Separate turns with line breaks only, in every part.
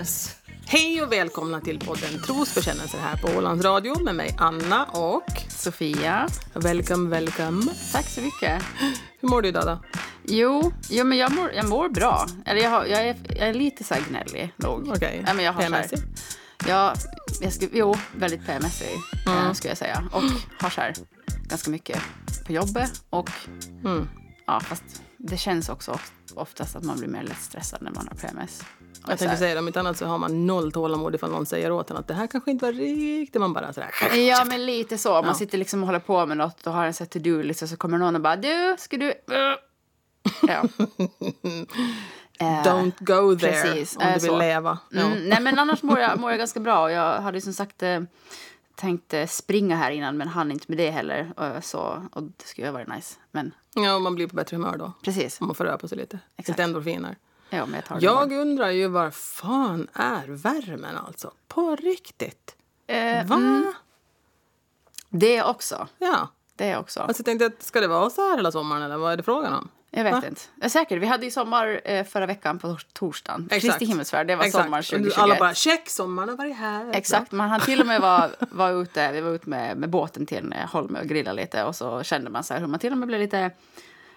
Yes! Hej och välkomna till podden Trosbekännelser här på Ålands Radio med mig Anna och
Sofia.
Welcome, welcome.
Tack så mycket.
Hur mår du idag då?
Jo, jo men jag mår, jag mår bra. Eller jag, har, jag, är, jag är lite så här gnällig nog.
Okej. Okay.
Ja, men jag har så här,
PMSig?
ja, jag skulle, jo, väldigt PMSig
Mm.
eh, skulle jag säga. Och har så här, ganska mycket på jobbet. Och
Mm.
ja, fast det känns också oftast att man blir mer lätt stressad när man har PMS.
Jag tänkte
här-
säga det, om inte annat så har man noll tålamod ifall någon säger åt en att det här kanske inte var riktigt. Man bara sådär...
Ja, men lite så. Man
Ja.
sitter liksom och håller på med något och har en to-do-list och så kommer någon och bara du, ska du... Ja. Eh,
Don't go there
precis,
om
eh,
du vill
så.
leva.
Mm, nej, men annars mår jag, mår jag ganska bra. Jag hade som sagt eh, tänkt eh, springa här innan men hann inte med det heller. Och, så, och det skulle ju varit nice. Men
ja, man blir på bättre humör då.
precis.
Om man får röra på sig lite.
Exakt.
Lite endorfiner.
Ja, men jag tar
Jag undrar ju var fan är värmen alltså? På riktigt?
Eh,
Va?
mm, det också.
Ja.
Det också.
Alltså jag tänkte att ska det vara så här hela sommaren eller vad är det frågan om?
Jag vet
Va?
inte. Jag är säker. Vi hade ju sommar eh, förra veckan på tors- torsdagen.
Exakt.
Kristi himmelsfärd, det var
Exakt.
sommar 2021.
Alla bara check, sommaren har varit här.
Exakt, man hann till och med vara var ute, vi var ute med, med båten till eh, Holme och grilla lite och så kände man så här hur man till och med blev lite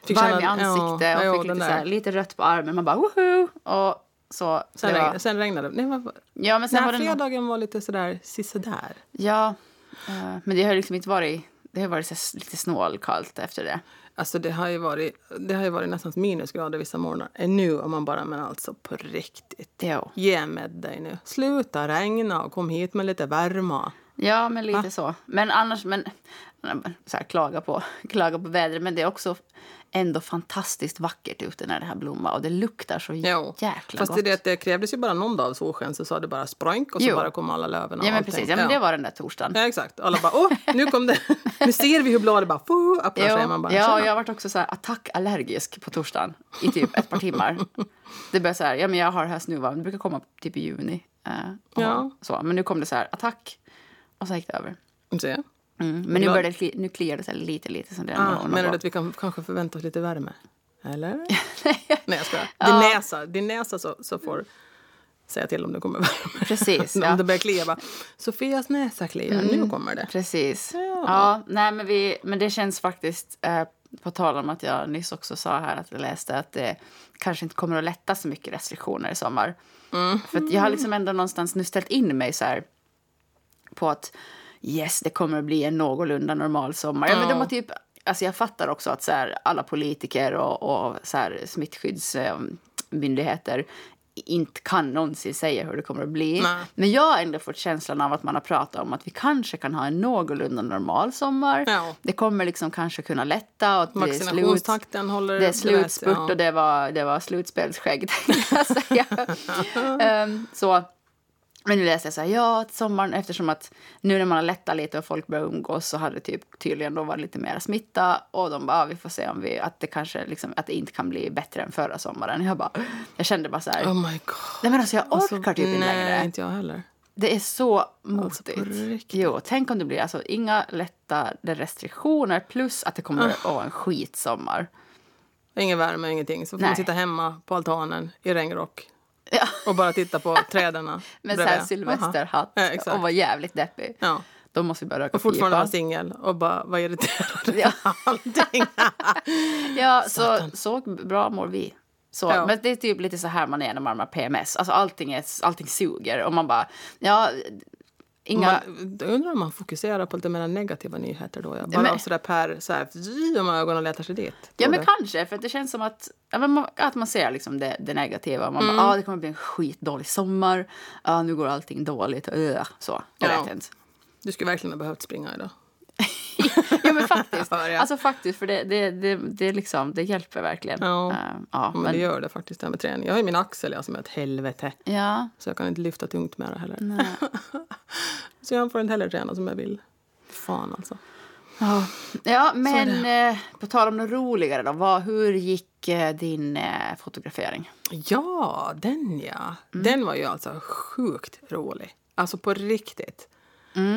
Fick
varm i ansiktet
ja, ja,
och fick
den
lite,
där.
så här, lite rött på armen. Man bara woho! Och så,
Sen,
det var,
regnade, sen regnade det. Nej, vad,
ja, men sen
den
var
fredagen var lite sådär sisådär.
Ja, eh, men det har liksom inte varit, det har varit så lite snålkallt efter det.
Alltså det har ju varit, det har ju varit nästan minusgrader vissa morgnar. Än nu om man bara, men alltså på riktigt.
Jo.
Ge med dig nu. Sluta regna och kom hit med lite värme.
Ja, men lite
Va?
så. Men annars, men, så här, klaga, på, klaga på vädret. Men det är också ändå fantastiskt vackert ute när det här blommar. Och det luktar så
Jo.
jäkla
Fast
gott.
det, det, det krävdes ju bara någon dag av solsken så sa det bara sprank och så
Jo.
bara kom alla löven och
Ja, men
allting.
precis. Ja, men det var den där torsdagen.
Ja, exakt. Alla bara, åh, nu kom det. nu ser vi hur bladet bara, fu, öppnar sig. Man bara,
ja,
tjena.
jag varit också så här attackallergisk på torsdagen i typ ett par timmar. Det började så här, ja men jag har höstnuva, det brukar komma typ i juni. och
Ja.
så. Men nu kom det så här, attack, och så gick det över.
Se.
Mm. Men nu, börjar det, nu kliar det här lite, lite. Som det är
Ah, menar du att vi kan kanske förvänta oss lite värme? Eller? Nej, jag skojar. Din
Ja.
näsa, din näsa så, så får säga till om det kommer värme.
Precis,
om
ja.
det börjar klia. Bara, Sofias näsa kliar, nu kommer det.
Precis.
Ja.
Ja. nej, men, vi, men det känns faktiskt, eh, på tal om att jag nyss också sa här att jag läste att det kanske inte kommer att lätta så mycket restriktioner i sommar. För att jag har liksom ändå någonstans nu ställt in mig så här på att yes, det kommer att bli en någorlunda normal sommar. Ja, men de har typ, alltså jag fattar också att så här, alla politiker och, och så här, smittskyddsmyndigheter inte kan någonsin säga hur det kommer att bli.
Nej.
Men jag har ändå fått känslan av att man har pratat om att vi kanske kan ha en någorlunda normal sommar.
Ja.
Det kommer liksom kanske kunna lätta. Och det är slut,
håller...
det är slutspurt
ja.
och det var, det var slutspelsskägg. Ehm, så, men nu läste jag så här, ja, att sommaren, eftersom att nu när man har lättat lite och folk börjar umgås så hade det typ tydligen då varit lite mer smitta och de bara, ah, vi får se om vi, att det kanske liksom, att det inte kan bli bättre än förra sommaren. Jag bara, jag kände bara så här,
Oh my god.
nej men alltså jag orkar
Alltså,
typ inte
nej,
längre.
inte jag heller.
Det är så
Alltså,
motigt.
riktigt.
jo, tänk om det blir alltså inga lättade restriktioner plus att det kommer att vara en skitsommar.
Ingen värme, ingenting. Så får man
Nej.
sitta hemma på altanen i regnrock
Ja.
och bara titta på träden
Med så här silvesterhatt.
Ja,
och vara jävligt deppig.
Ja.
Då måste vi börja röka
Och fortfarande vara singel och bara vara irriterad
Ja.
allting.
Ja, så, så bra mår vi. Så,
Ja.
Men det är typ lite så här man är när man har PMS. Alltså allting, är, allting suger och man bara, ja, inga...
Man, jag undrar om man fokuserar på lite mer negativa nyheter då. Ja. Bara
men-
sådär per, så här, zzz, om ögonen letar sig dit.
Ja, men
du?
kanske. För det känns som att, att man ser liksom det, det negativa. Man
Mm.
bara, ah, det kommer bli en skitdålig sommar. Ah, nu går allting dåligt. Uh, så, jag
Ja.
vet inte.
Du skulle verkligen ha behövt springa idag.
Ja, men faktiskt. Alltså faktiskt, för det, det, det, det, liksom, det hjälper verkligen.
Ja.
Eh, ja,
Men,
men,
det gör det faktiskt det med träning. Jag har ju min axel som är ett helvete.
ja,
Så jag kan inte lyfta tungt med det heller. Så jag får inte heller träna som jag vill. Fan alltså.
Ja, ja men eh, på tal om något roligare då. Vad, hur gick eh, din eh, fotografering?
Ja, den ja.
Mm.
Den var ju alltså sjukt rolig. Alltså på riktigt.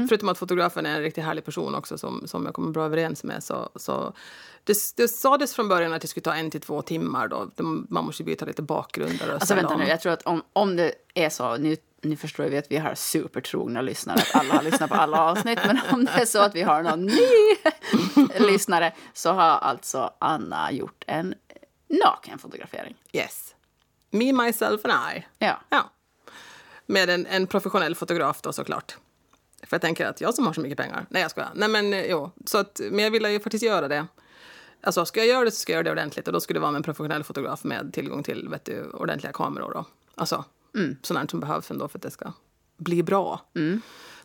Förutom att fotografen är en riktigt härlig person också som, som jag kommer bra överens med. Så, så det, det sades från början att det skulle ta en till två timmar. Då. Man måste byta lite bakgrunder. Och
Alltså vänta
om.
nu, jag tror att om, om det är så, nu, nu förstår vi att vi har supertrogna lyssnare, att alla har lyssnat på alla avsnitt, men om det är så att vi har någon ny lyssnare så har alltså Anna gjort en nakenfotografering.
Yes. Me, myself and I.
Ja.
Ja. Med en, en professionell fotograf då såklart. För jag tänker att jag som har så mycket pengar. Nej jag skojar. Nej men eh, jo. Så att, men jag ville ju faktiskt göra det. Alltså ska jag göra det så ska jag göra det ordentligt och då skulle det vara med en professionell fotograf med tillgång till vet du, ordentliga kameror då. Alltså mm. sådant som behövs ändå för att det ska bli bra.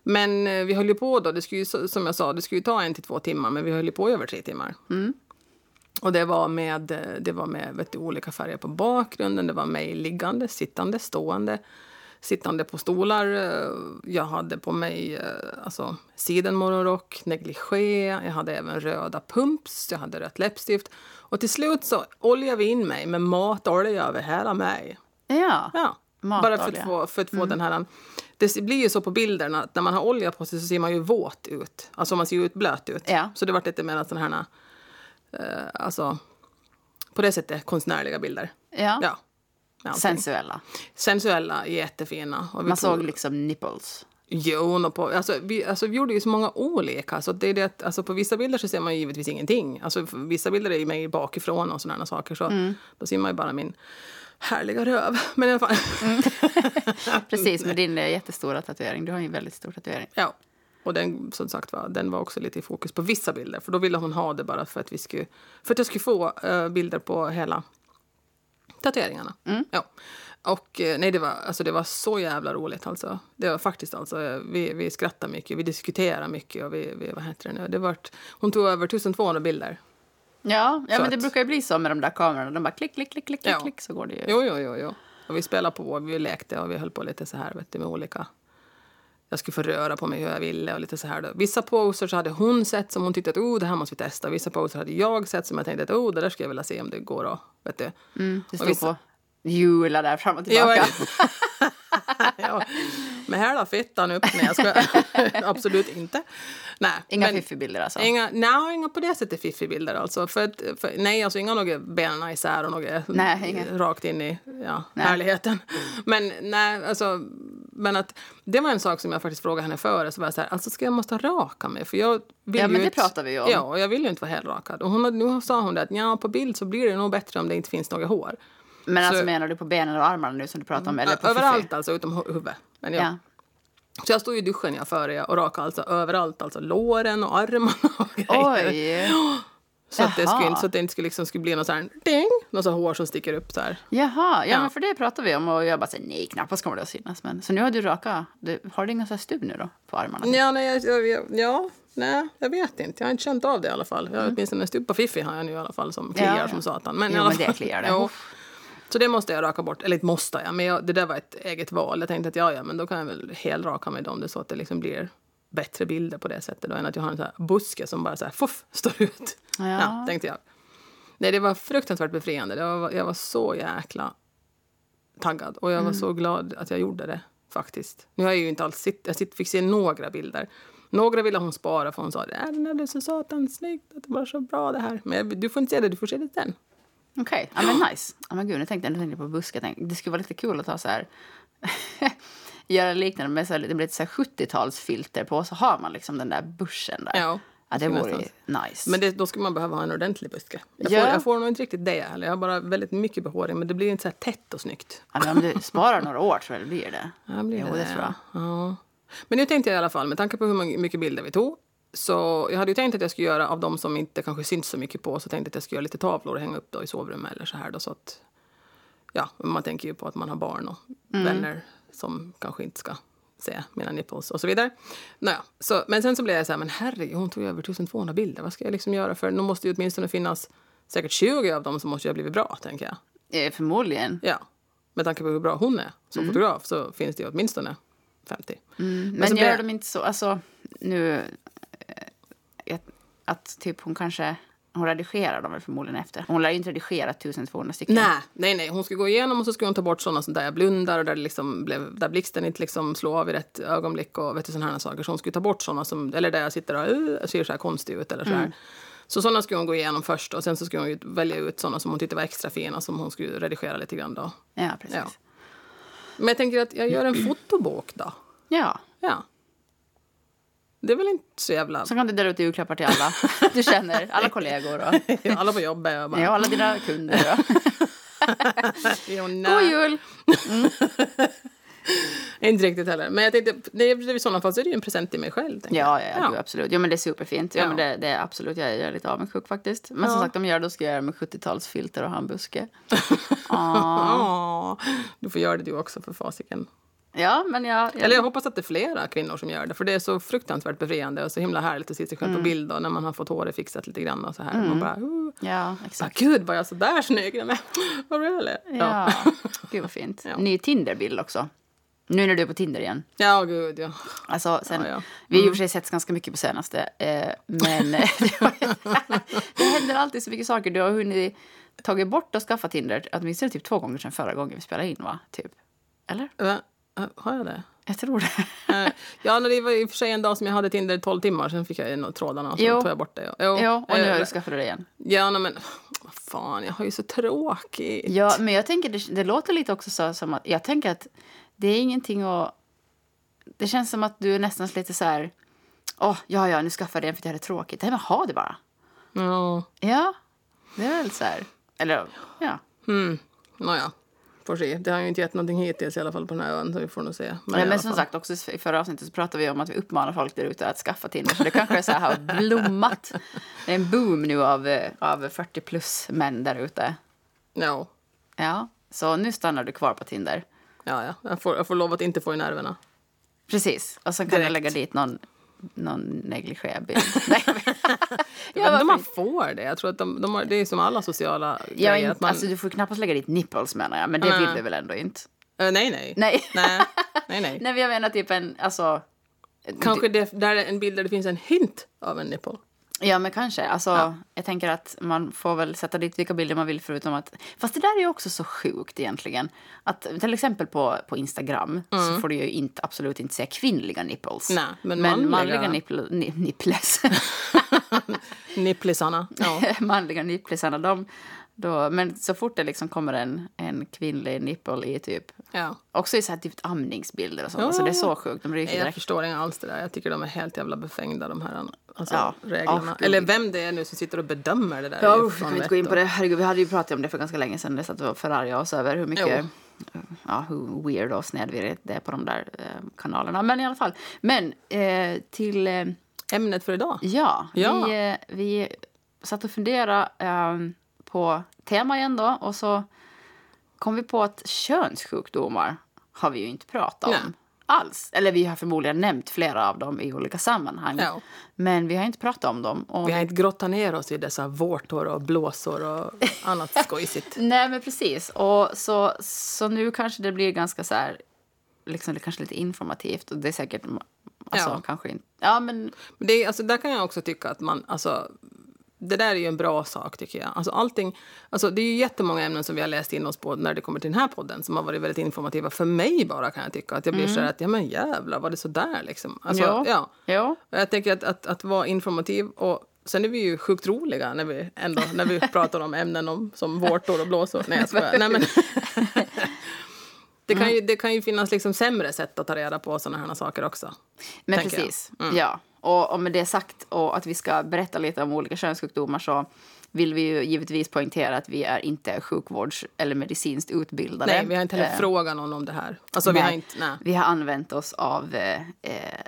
Men eh, vi höll ju på då, det skulle ju, som jag sa, det skulle ju ta en till två timmar men vi höll ju på över tre timmar. Och det var med, eh, det var med vet du, olika färger på bakgrunden. Det var mig liggande, sittande, stående, sittande på stolar. Eh, Jag hade på mig eh, alltså, sidenmorgonrock, negligé, jag hade även röda pumps, jag hade rött läppstift. Och till slut så oljade vi in mig med matolja över hela mig.
Ja.
Ja. Bara för att få, för att få den här... Det blir ju så på bilderna att när man har olja på sig så ser man ju våt ut. Alltså man ser ju ut blöt ut.
Ja.
Så det var lite mer sådana här... Eh, alltså, på det sättet konstnärliga bilder.
ja.
Ja.
Sensuella.
Sensuella, jättefina. Och
Man såg liksom nipples.
Jo, på, alltså, vi, alltså, vi gjorde ju så många olika. Så det är det att, alltså, på vissa bilder så ser man ju givetvis ingenting. Alltså, vissa bilder är ju mig bakifrån och sådana saker. Så
Mm.
Då ser man ju bara min härliga röv. Men i alla fall.
Precis, med din eh, jättestora tatuering. Du har ju en väldigt stor tatuering.
Ja. Och den, som sagt var, den var också lite i fokus på vissa bilder. För då ville hon ha det bara för att, vi skulle, för att jag skulle få eh, bilder på hela tatueringarna. Ja. Och eh, nej, det var, alltså, det var så jävla roligt. Alltså. Det var faktiskt alltså, vi, vi skrattade mycket, vi diskuterade mycket. Och vi, vi, vad heter det nu? Det var, hon tog över 1200 bilder.
Ja, ja
Så
men det
att-
brukar ju bli så med de där kamerorna. De bara klick, klick, klick, klick,
Ja.
klick så går det ju.
Jo, jo, jo. jo. Och vi spelade på, vi lekte och vi höll på lite så här vet du, med olika... Jag skulle få röra på mig hur jag ville och lite så här. Då. Vissa poser så hade hon sett som hon tyckte att oh, det här måste vi testa. Vissa poser hade jag sett som jag tänkte att oh, det där skulle jag vilja se om det går och, vet du.
Mm, det
Och
stod
vissa-
på hjula där fram och
Ja,
tillbaka.
ja. Med hela fittan upp. Nej, jag ska Absolut inte. Nej,
Inga
men-
fiffibilder alltså.
Inga, nej, inga på det sättet fiffibilder alltså. För, att- för, nej, alltså inga några benen isär och några
Nej, inga.
rakt in i ja,
Nej.
härligheten. Men nej, alltså, men att det var en sak som jag faktiskt frågade henne före. Så var jag så här, alltså ska jag måste raka mig? För jag vill
Ja,
ju
men det
inte,
pratar vi om.
Ja, och jag vill ju inte vara helrakad. Och hon, nu sa hon det att ja, på bild så blir det nog bättre om det inte finns några hår.
Men alltså
Så-
menar du på benen och armarna nu som du pratar om? Eller på
Överallt
fiffi?
alltså, utom hu- huvudet. Men ja.
Ja.
Så jag stod i duschen jag före jag och rakade alltså överallt, alltså låren och armarna och grejer.
Oj!
Så att, det skulle, inte- så att det inte skulle, liksom, skulle bli någon sån här ding, någon sån här hår som sticker upp så här.
Jaha, ja,
Ja.
men för det pratar vi om och jag bara säger nej, knappast kommer det att synas. Men, så nu har du raka, du, har du inga så här stubb nu då på armarna?
Ja, nej, jag, jag, ja, nej, jag vet inte. Jag har inte känt av det i alla fall. Jag har åtminstone en stubb på fiffi har jag nu i alla fall som kliar
Mm. Ja, ja.
som satan. Men,
Jo,
alla
men det
fall-
kliar det.
Jo. Så det måste jag raka bort. Eller inte måste jag, men jag, det där var ett eget val. Jag tänkte att ja, ja, men då kan jag väl helraka mig om det så att det liksom blir bättre bilder på det sättet då, än att jag har en sån buske som bara så här, fuff, står ut.
Ja.
Ja, tänkte jag. Nej, det var fruktansvärt befriande. Det var, jag var så jäkla taggad och jag var
Mm.
så glad att jag gjorde det faktiskt. Nu har jag ju inte alls sitt, jag sitt, fick se några bilder. Några ville hon spara för hon sa att den blev så satans snyggt, att det var så bra det här. Men jag- du får inte se det, du får se det sen.
Okej, ja, men nice. Ja, men gud, nu tänkte jag, nu tänkte jag på buskar. Tänkte, Det skulle vara lite kul att ta så här... göra liknande med så här, det blir här 70-talsfilter på så har man liksom den där buschen där.
Ja,
ja det vore nice.
Men det, då skulle man behöva ha en ordentlig buske. Jag,
Ja.
får, jag får nog inte riktigt det heller. Jag har bara väldigt mycket behåring, men det blir inte så här tätt och snyggt.
ja, men om du sparar några år tror jag det blir det.
Ja, blir
Jo,
det,
det tror jag.
Ja. Men nu tänkte jag i alla fall, med tanke på hur mycket bilder vi tog, så jag hade ju tänkt att jag skulle göra av de som inte kanske syns så mycket på, så tänkte jag att jag skulle göra lite tavlor och hänga upp då i sovrummet eller så här då, så att ja, man tänker ju på att man har barn och
Mm.
vänner som kanske inte ska se mina nipples och så vidare. Naja, så, men sen så blev jag så här, men herregud, hon tog över 1200 bilder, vad ska jag liksom göra? För nu måste ju åtminstone finnas säkert 20 av dem som måste ju ha blivit bra, tänker jag.
Eh, förmodligen.
Ja, med tanke på hur bra hon är som fotograf så finns det ju åtminstone 50.
Men,
så
gör
blir-
de inte så, alltså nu... Att, typ hon kanske hon redigerar dem väl förmodligen efter. Hon lär ju inte redigera 1200 stycken.
Nej, nej, nej. Hon ska gå igenom och så ska hon ta bort sådana som där jag blundar och där, det liksom blev, där blixten inte liksom slår av i rätt ögonblick och vet du, sådana här saker. Så hon ska ta bort sådana som, eller där jag sitter och uh, ser så här konstig ut eller så här.
Mm.
Så sådana ska hon gå igenom först och sen så ska hon välja ut sådana som hon tyckte var extra fina som hon skulle redigera lite grann då.
Ja, precis.
Ja. Men jag tänker att jag gör en fotobok då.
Ja.
Ja. Det är väl inte så jävla...
Så kan du dela ut julklappar till alla du känner, alla kollegor och
Alla på jobbet och bara...
ja, alla dina kunder. Och.
Jo,
God jul!
Inte riktigt heller. Men jag tänkte, det är, i sådana fall så är det ju en present till mig själv.
Ja, ja, ja. Gud, absolut. Ja, men det är superfint. Ja,
Ja.
Men det, det är absolut, jag är, lite avundsjuk faktiskt. Men som
Ja.
sagt, om jag gör det, då ska jag göra med 70-talsfilter och ha en buske. Ah.
Ja, du får göra det du också för fasiken.
Ja, men jag... jag
Eller jag hoppas att det är flera kvinnor som gör det. För det är så fruktansvärt befriande och så himla härligt att se sig själv på bild och när man har fått håret fixat lite grann och så här. Man bara, uh,
Ja,
bara,
exakt.
gud var jag så där snygg? Men, Vad really?
Ja, gud vad fint.
Ja.
Ny Tinderbild också. Nu när du är på Tinder igen.
ja, gud ja.
Alltså, sen,
Ja, ja.
Vi har i och för sig sett ganska mycket på senaste. Eh, men det händer alltid så mycket saker. Du har hunnit tagit bort och skaffa Tinder åtminstone typ två gånger sedan förra gången vi spelade in, va? Typ. Eller?
Va? Har jag det?
Jag tror det.
Eh, Ja, det var i och för sig en dag som jag hade Tinder i 12 timmar, sen fick jag in trådarna och så
Jo.
tog jag bort det. Jo,
Ja, och nu har
Eh,
du skaffat det igen.
Ja, men vad fan, jag har ju så tråkigt.
Ja, men jag tänker, det, det låter lite också så som att, jag tänker att det är ingenting att, det känns som att du är nästan lite så här, åh, ja, ja, nu skaffade jag den för att jag hade tråkigt. Nej, men ha det bara.
Ja,
Ja, det är väl så här, eller ja.
mm. Nåja, får se. Det har ju inte gett någonting hittills i alla fall på den här ön, så vi får nog se.
Men,
i
men som
fall.
sagt, också i förra avsnittet så pratade vi om att vi uppmanar folk där ute att skaffa Tinder. Så det kanske är så här har blommat. Det är en boom nu av, eh, av 40 plus män där ute.
Ja,
Ja, så nu stannar du kvar på Tinder.
ja, ja. Jag, får, jag får lov att inte få i nerverna.
Precis, och sen kan
Direkt.
jag lägga dit någon, någon negligebild. Nej,
Jag vet inte om man får det. Jag tror att de, de har, det är som alla sociala
Ja,
grejer.
inte,
Att man,
alltså, du får knappast lägga dit nipples menar jag, men det
Nej.
vill du väl ändå inte?
Eh, nej, nej.
Nej.
nej, nej, nej.
Nej, jag menar typ en, alltså...
Kanske det, där är en bild där det finns en hint av en nipple.
Ja, men kanske. Alltså,
Ja.
Jag tänker att man får väl sätta dit vilka bilder man vill förutom att... Fast det där är ju också så sjukt egentligen. Att till exempel på, på Instagram så får du ju inte, absolut inte se kvinnliga nipples.
Nej, men
men
manliga-
manliga nipple, ni, nipples.
Nipplisarna. Ja.
manliga nipplesarna, de... Då, men så fort det liksom kommer en, en kvinnlig nipple i typ...
ja.
Också i så här typ amningsbilder och sånt.
Ja,
alltså det är så sjukt. De ryker
jag
direkt.
förstår inte alls det där. Jag tycker de är helt jävla befängda de här alltså,
Ja.
reglerna.
Gud.
Eller vem det är nu som sitter och bedömer det där.
Ja, usch, kan inte gå in på det. Herregud, vi hade ju pratat om det för ganska länge sedan. Det satt och förargade oss över hur mycket...
Jo.
Ja, hur weird och snedvridet det är på de där eh, kanalerna. Men i alla fall. Men eh, till... Eh,
Ämnet för idag.
ja,
Ja.
Vi, eh, vi satt och funderade eh, på tema igen då. Och så kom vi på att könssjukdomar har vi ju inte pratat om.
Nej.
Alls. Eller vi har förmodligen nämnt flera av dem i olika sammanhang.
Ja.
Men vi har inte pratat om dem. Och
Vi har inte grottat ner oss i dessa vårtor och blåsor och annat skojsigt.
Nej, men precis. Och så, så nu kanske det blir ganska så här, liksom det kanske lite informativt och det är säkert, alltså
Ja.
kanske inte, ja men
det, alltså, där kan jag också tycka att man... Alltså, det där är ju en bra sak, tycker jag. Alltså, allting, alltså, det är ju jättemånga ämnen som vi har läst in oss på när det kommer till den här podden som har varit väldigt informativa för mig bara, kan jag tycka. Att jag blir så här att, ja men jävlar, var det så där liksom? Alltså,
Ja.
ja.
ja.
Jag tänker att, att, att vara informativ och sen är vi ju sjukt roliga när vi, ändå, när vi pratar om ämnen om, som vårtor och blåsor. Nej, jag skojar. Nej, men det, kan ju, det kan ju finnas liksom sämre sätt att ta reda på sådana här saker också.
Men precis, ja. Och, och med det sagt och att vi ska berätta lite om olika könssjukdomar så vill vi ju givetvis poängtera att vi är inte sjukvårds eller medicinskt utbildade.
Nej, vi har inte heller
Eh,
frågat någon om det här. Alltså, vi
nej.
har inte, nej.
Vi har använt oss av eh, eh,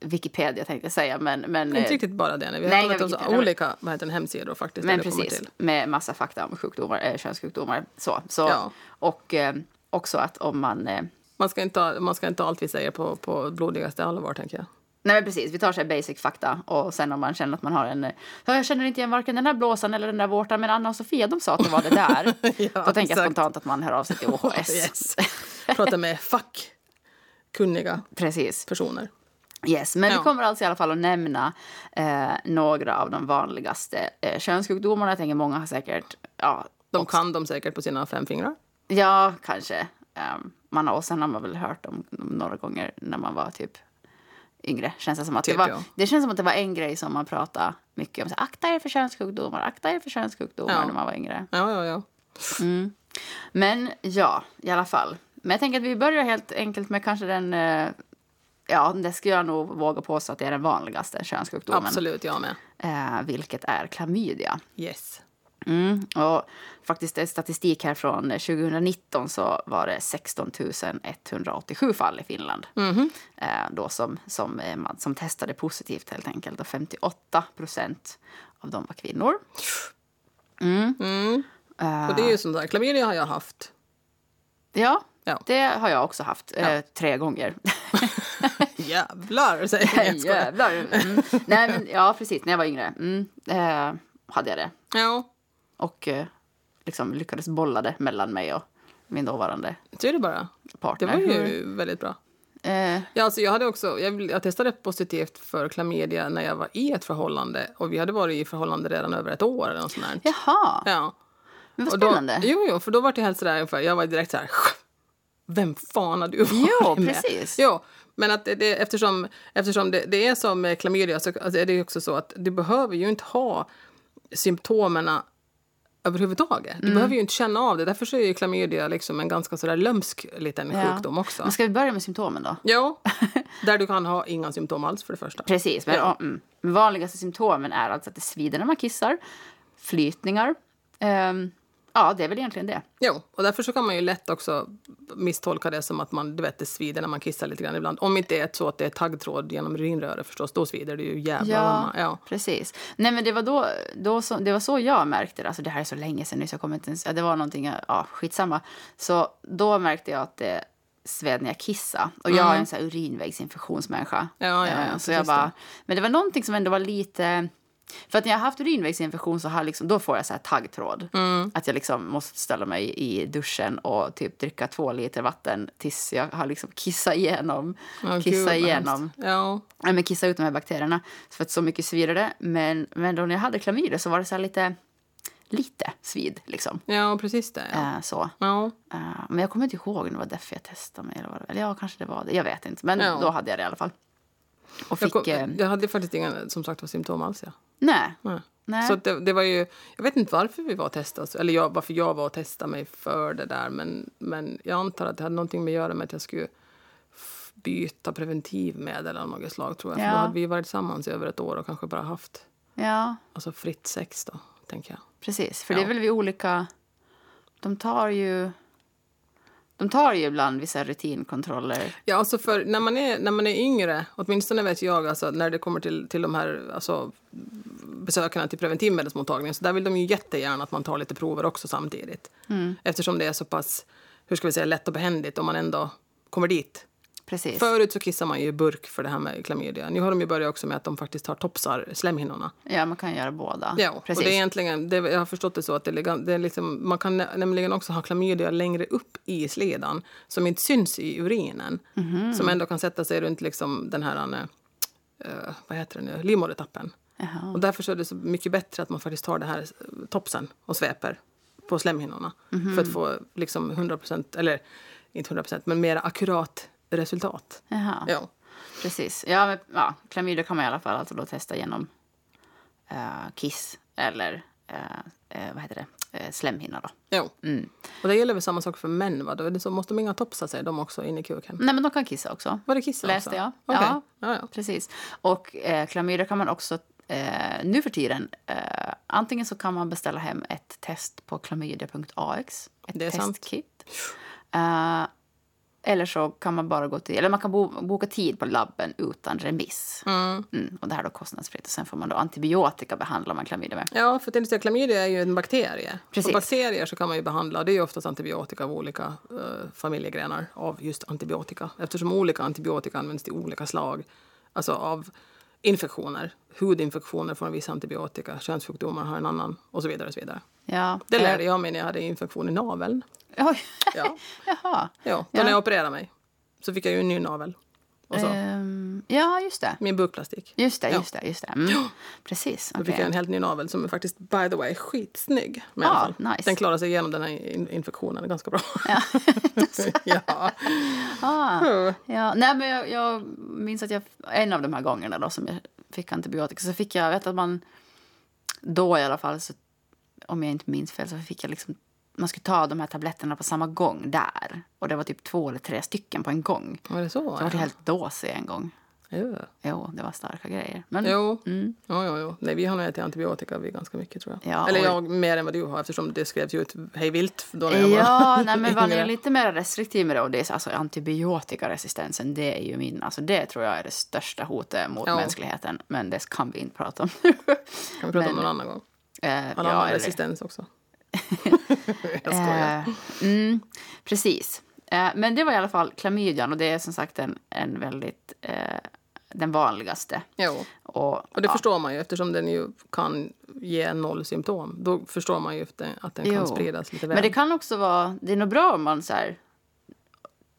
Wikipedia tänkte jag säga, men... men
Inte
eh,
riktigt bara det. Nej. Vi har
Nej,
använt oss av olika vad heter hemsidor faktiskt.
Men precis, med massa fakta om sjukdomar, eh, könssjukdomar. Så, så,
Ja.
Och eh, också att om man... Eh,
Man ska, inte ta, man ska inte ta allt vi säger på, på blodigaste allvar, tänker jag.
Nej men precis, vi tar så basic fakta och sen om man känner att man har en... "Ja, Jag känner inte igen varken den här blåsan eller den där vårtan men Anna och Sofia de sa att det var det där.
Ja,
Då tänker jag spontant att man hör av sig till OHS.
Yes. Prata med fackkunniga
Precis.
personer.
Yes, men
Ja.
vi kommer alltså i alla fall att nämna eh, några av de vanligaste eh, könssjukdomarna. Jag tänker många har säkert, ja,
De kan de säkert på sina fem fingrar.
ja kanske. Um, man har, och sen har man väl hört dem några gånger när man var typ yngre. Känns det, som att
Typ,
det, var,
ja.
det känns som att det var en grej som man pratade mycket om. Så, akta er för könssjukdomar, akta er för könssjukdomar
Ja.
när man var yngre.
Ja, ja, ja.
Men ja, i alla fall. Men jag tänker att vi börjar helt enkelt med kanske den... Eh, ja, det skulle jag nog våga påstå att det är den vanligaste könssjukdomen.
Absolut, jag med.
Eh, vilket är klamydia.
Yes.
Mm. Och faktiskt är statistik här från 2019 så var det 16 187 fall i Finland. Eh, då som, som, eh, som testade positivt helt enkelt. Och 58 procent av dem var kvinnor.
Och det är ju sånt där, klamydia har jag haft.
Ja,
Ja.
det har jag också haft. Eh, tre gånger.
Jävlar, säger jag.
Jävlar. Mm. Nej, men, ja, precis. När jag var yngre mm, eh, hade jag det.
Ja,
Och eh, liksom lyckades bolla det mellan mig och min dåvarande
ser du bara. Det
partner.
var ju väldigt bra.
Eh,
Ja, alltså jag, hade också, jag, jag testade positivt för klamydia när jag var i ett förhållande. Och vi hade varit i förhållande redan över ett år eller något sånt där.
jaha,
Ja.
men vad
Och då,
spännande.
jo, jo, för då var det helt sådär ungefär, jag var direkt så här, vem fan har du varit
Jo,
med?
precis.
Jo, men att det, det, eftersom, eftersom det, det är som med klamydia så alltså är det ju också så att du behöver ju inte ha symptomen överhuvudtaget. Du
Mm.
behöver ju inte känna av det. Därför så är ju klamydia liksom en ganska sådär lömsk liten
Ja.
sjukdom också.
Men ska vi börja med symptomen då?
Jo, där du kan ha inga symptom alls för det första.
Precis. Men,
Ja.
mm. Vanligaste symptomen är alltså att det svider när man kissar, flytningar. Ehm, ja, det är väl egentligen det.
Jo, och därför så kan man ju lätt också misstolka det som att man, du vet, det svider när man kissar lite grann ibland. Om inte är så att det är taggtråd genom urinröret förstås, då svider det ju jävla
Ja.
Ja.
precis. Nej, men det var då, då så, det var så jag märkte det. Alltså det här är så länge sedan nu så jag kommer inte ens, ja, det var någonting, ja skitsamma. Så då märkte jag att det sved när jag kissade. Och jag är en sån här urinvägsinfektionsmänniska.
Ja, ja, ja,
Eh, så jag bara, men det var någonting som ändå var lite, för att när jag har haft urinvägsinfektion så har liksom, då får jag så här taggtråd.
Mm.
Att jag liksom måste ställa mig i duschen och typ dricka två liter vatten tills jag har liksom kissat igenom,
gud,
kissa
vad
igenom.
Ja,
Nej, men kissa ut de här bakterierna. För att så mycket svider det. Men, men då när jag hade klamydia så var det så lite, lite svid liksom.
ja precis det. Ja.
Eh, så.
Ja.
Eh, men jag kommer inte ihåg om det var därför jag testade mig. Eller, vad det, eller ja, kanske det var det. Jag vet inte. Men
Ja.
då hade jag det i alla fall. Och
Jag,
fick...
kom,
eh,
jag hade faktiskt inga som sagt var symptom alls. Ja.
Nej.
Nej.
nej.
Så det, det var ju, jag vet inte varför vi var och testade, eller jag, varför jag var och testade mig för det där, men, men jag antar att det hade någonting med att göra med att jag skulle byta preventivmedel av något slag tror jag. För
Ja.
då hade vi varit tillsammans i över ett år och kanske bara haft
Ja,
alltså fritt sex då, tänker jag.
precis. För
Ja.
det är väl vi olika... De tar ju... De tar ju ibland vissa rutinkontroller.
Ja, alltså för när man är, när man är yngre, åtminstone vet jag, alltså när det kommer till, till de här alltså, besökarna till preventivmedelsmottagningen, så där vill de ju jättegärna att man tar lite prover också samtidigt. Eftersom det är så pass, hur ska vi säga, lätt och behändigt om man ändå kommer dit.
Precis.
Förut så kissar man ju i burk för det här med klamydia. Nu har de ju börjat också med att de faktiskt tar topsar slemhinnorna.
Ja, man kan göra båda.
Ja,
precis.
och det är egentligen, det, jag har förstått det så att det det är liksom, man kan nä- nämligen också ha klamydia längre upp i sledan som inte syns i urinen.
Mhm.
Som ändå kan sätta sig runt liksom den här, eh, vad heter det nu, livmodertappen. Och därför så är det så mycket bättre att man faktiskt tar det här topsen och sveper på slemhinnorna.
Mhm.
För att få liksom 100%, eller inte 100% men mer akkurat resultat.
Jaha.
Ja.
Precis. Ja, men, ja, klamydia kan man i alla fall alltså då testa genom eh, kiss eller eh, eh, vad heter det? Slemhinna. Då.
Jo.
Mm.
Och det gäller väl samma sak för män? Va? Då är det så, måste de inga topsa sig de också in i kuken?
Nej, men de kan kissa också.
Var det kissa
Läste
också?
jag.
Okej.
Ja.
Ja, ja.
Precis. Och eh, klamydia kan man också eh, nu för tiden eh, antingen så kan man beställa hem ett test på klamydia.ax, ett testkit. Eh, eller så kan man bara gå till, eller man kan bo, boka tid på labben utan remiss.
Mm.
Mm, och det här är då kostnadsfritt. Och sen får man då antibiotika behandlar man klamydia med.
Ja, för tänkte klamydia är ju en bakterie.
Precis.
Och bakterier så kan man ju behandla, det är ju oftast antibiotika av olika eh, familjegrenar av just antibiotika. Eftersom olika antibiotika används till olika slag, alltså av infektioner. Hudinfektioner får en viss antibiotika, könssjukdomar har en annan och så vidare. Och så vidare.
Ja.
Det
eh,
lärde jag mig när jag hade infektion i naveln.
Oj.
Ja,
Jaha.
ja. Då
Ja.
när jag opererade mig så fick jag ju en ny navel. Och så.
Ehm, ja, just det.
Min bukplastik.
Just det,
Ja.
just det. Just det. Mm. Precis.
Då fick jag en helt ny navel som är faktiskt, by the way, skitsnygg. Men i
Ah, nice.
Den klarar sig igenom den här in- infektionen ganska bra.
Ja.
ja.
Ah.
Mm.
Ja, nej, men jag, jag minns att jag, en av de här gångerna då som jag fick antibiotika så fick jag, jag vet att man då i alla fall, så, om jag inte minns fel, så fick jag liksom man skulle ta de här tabletterna på samma gång där. Och det var typ två eller tre stycken på en gång.
Var det så?
Så var helt dåsig en gång.
Ja.
Jo, det var starka grejer. Men,
Jo.
Mm.
Jo, jo, jo. Nej, vi har nog ätit antibiotika vi ganska mycket tror jag.
Ja,
Eller jag mer än vad du har eftersom det skrevs ju ut hej vilt då när jag var
Ja, nej, men man är lite mer restriktiv med det. Och det är, så- alltså, antibiotikaresistensen, det är ju min... Alltså, det tror jag är det största hotet mot
Ja.
mänskligheten. Men det kan vi inte prata om.
kan vi prata om
men-
någon annan gång.
Eh,
All
ja, eller-
resistens också. jag skojar.
Eh, mm, precis. Eh, men det var i alla fall klamydian och det är som sagt en, en väldigt... Eh, den vanligaste.
Jo.
Och,
Och det
ja,
förstår man ju eftersom den ju kan ge noll symptom. Då förstår man ju att den, att den
Jo.
kan spridas lite väl.
Men det kan också vara... Det är nog bra om man så här,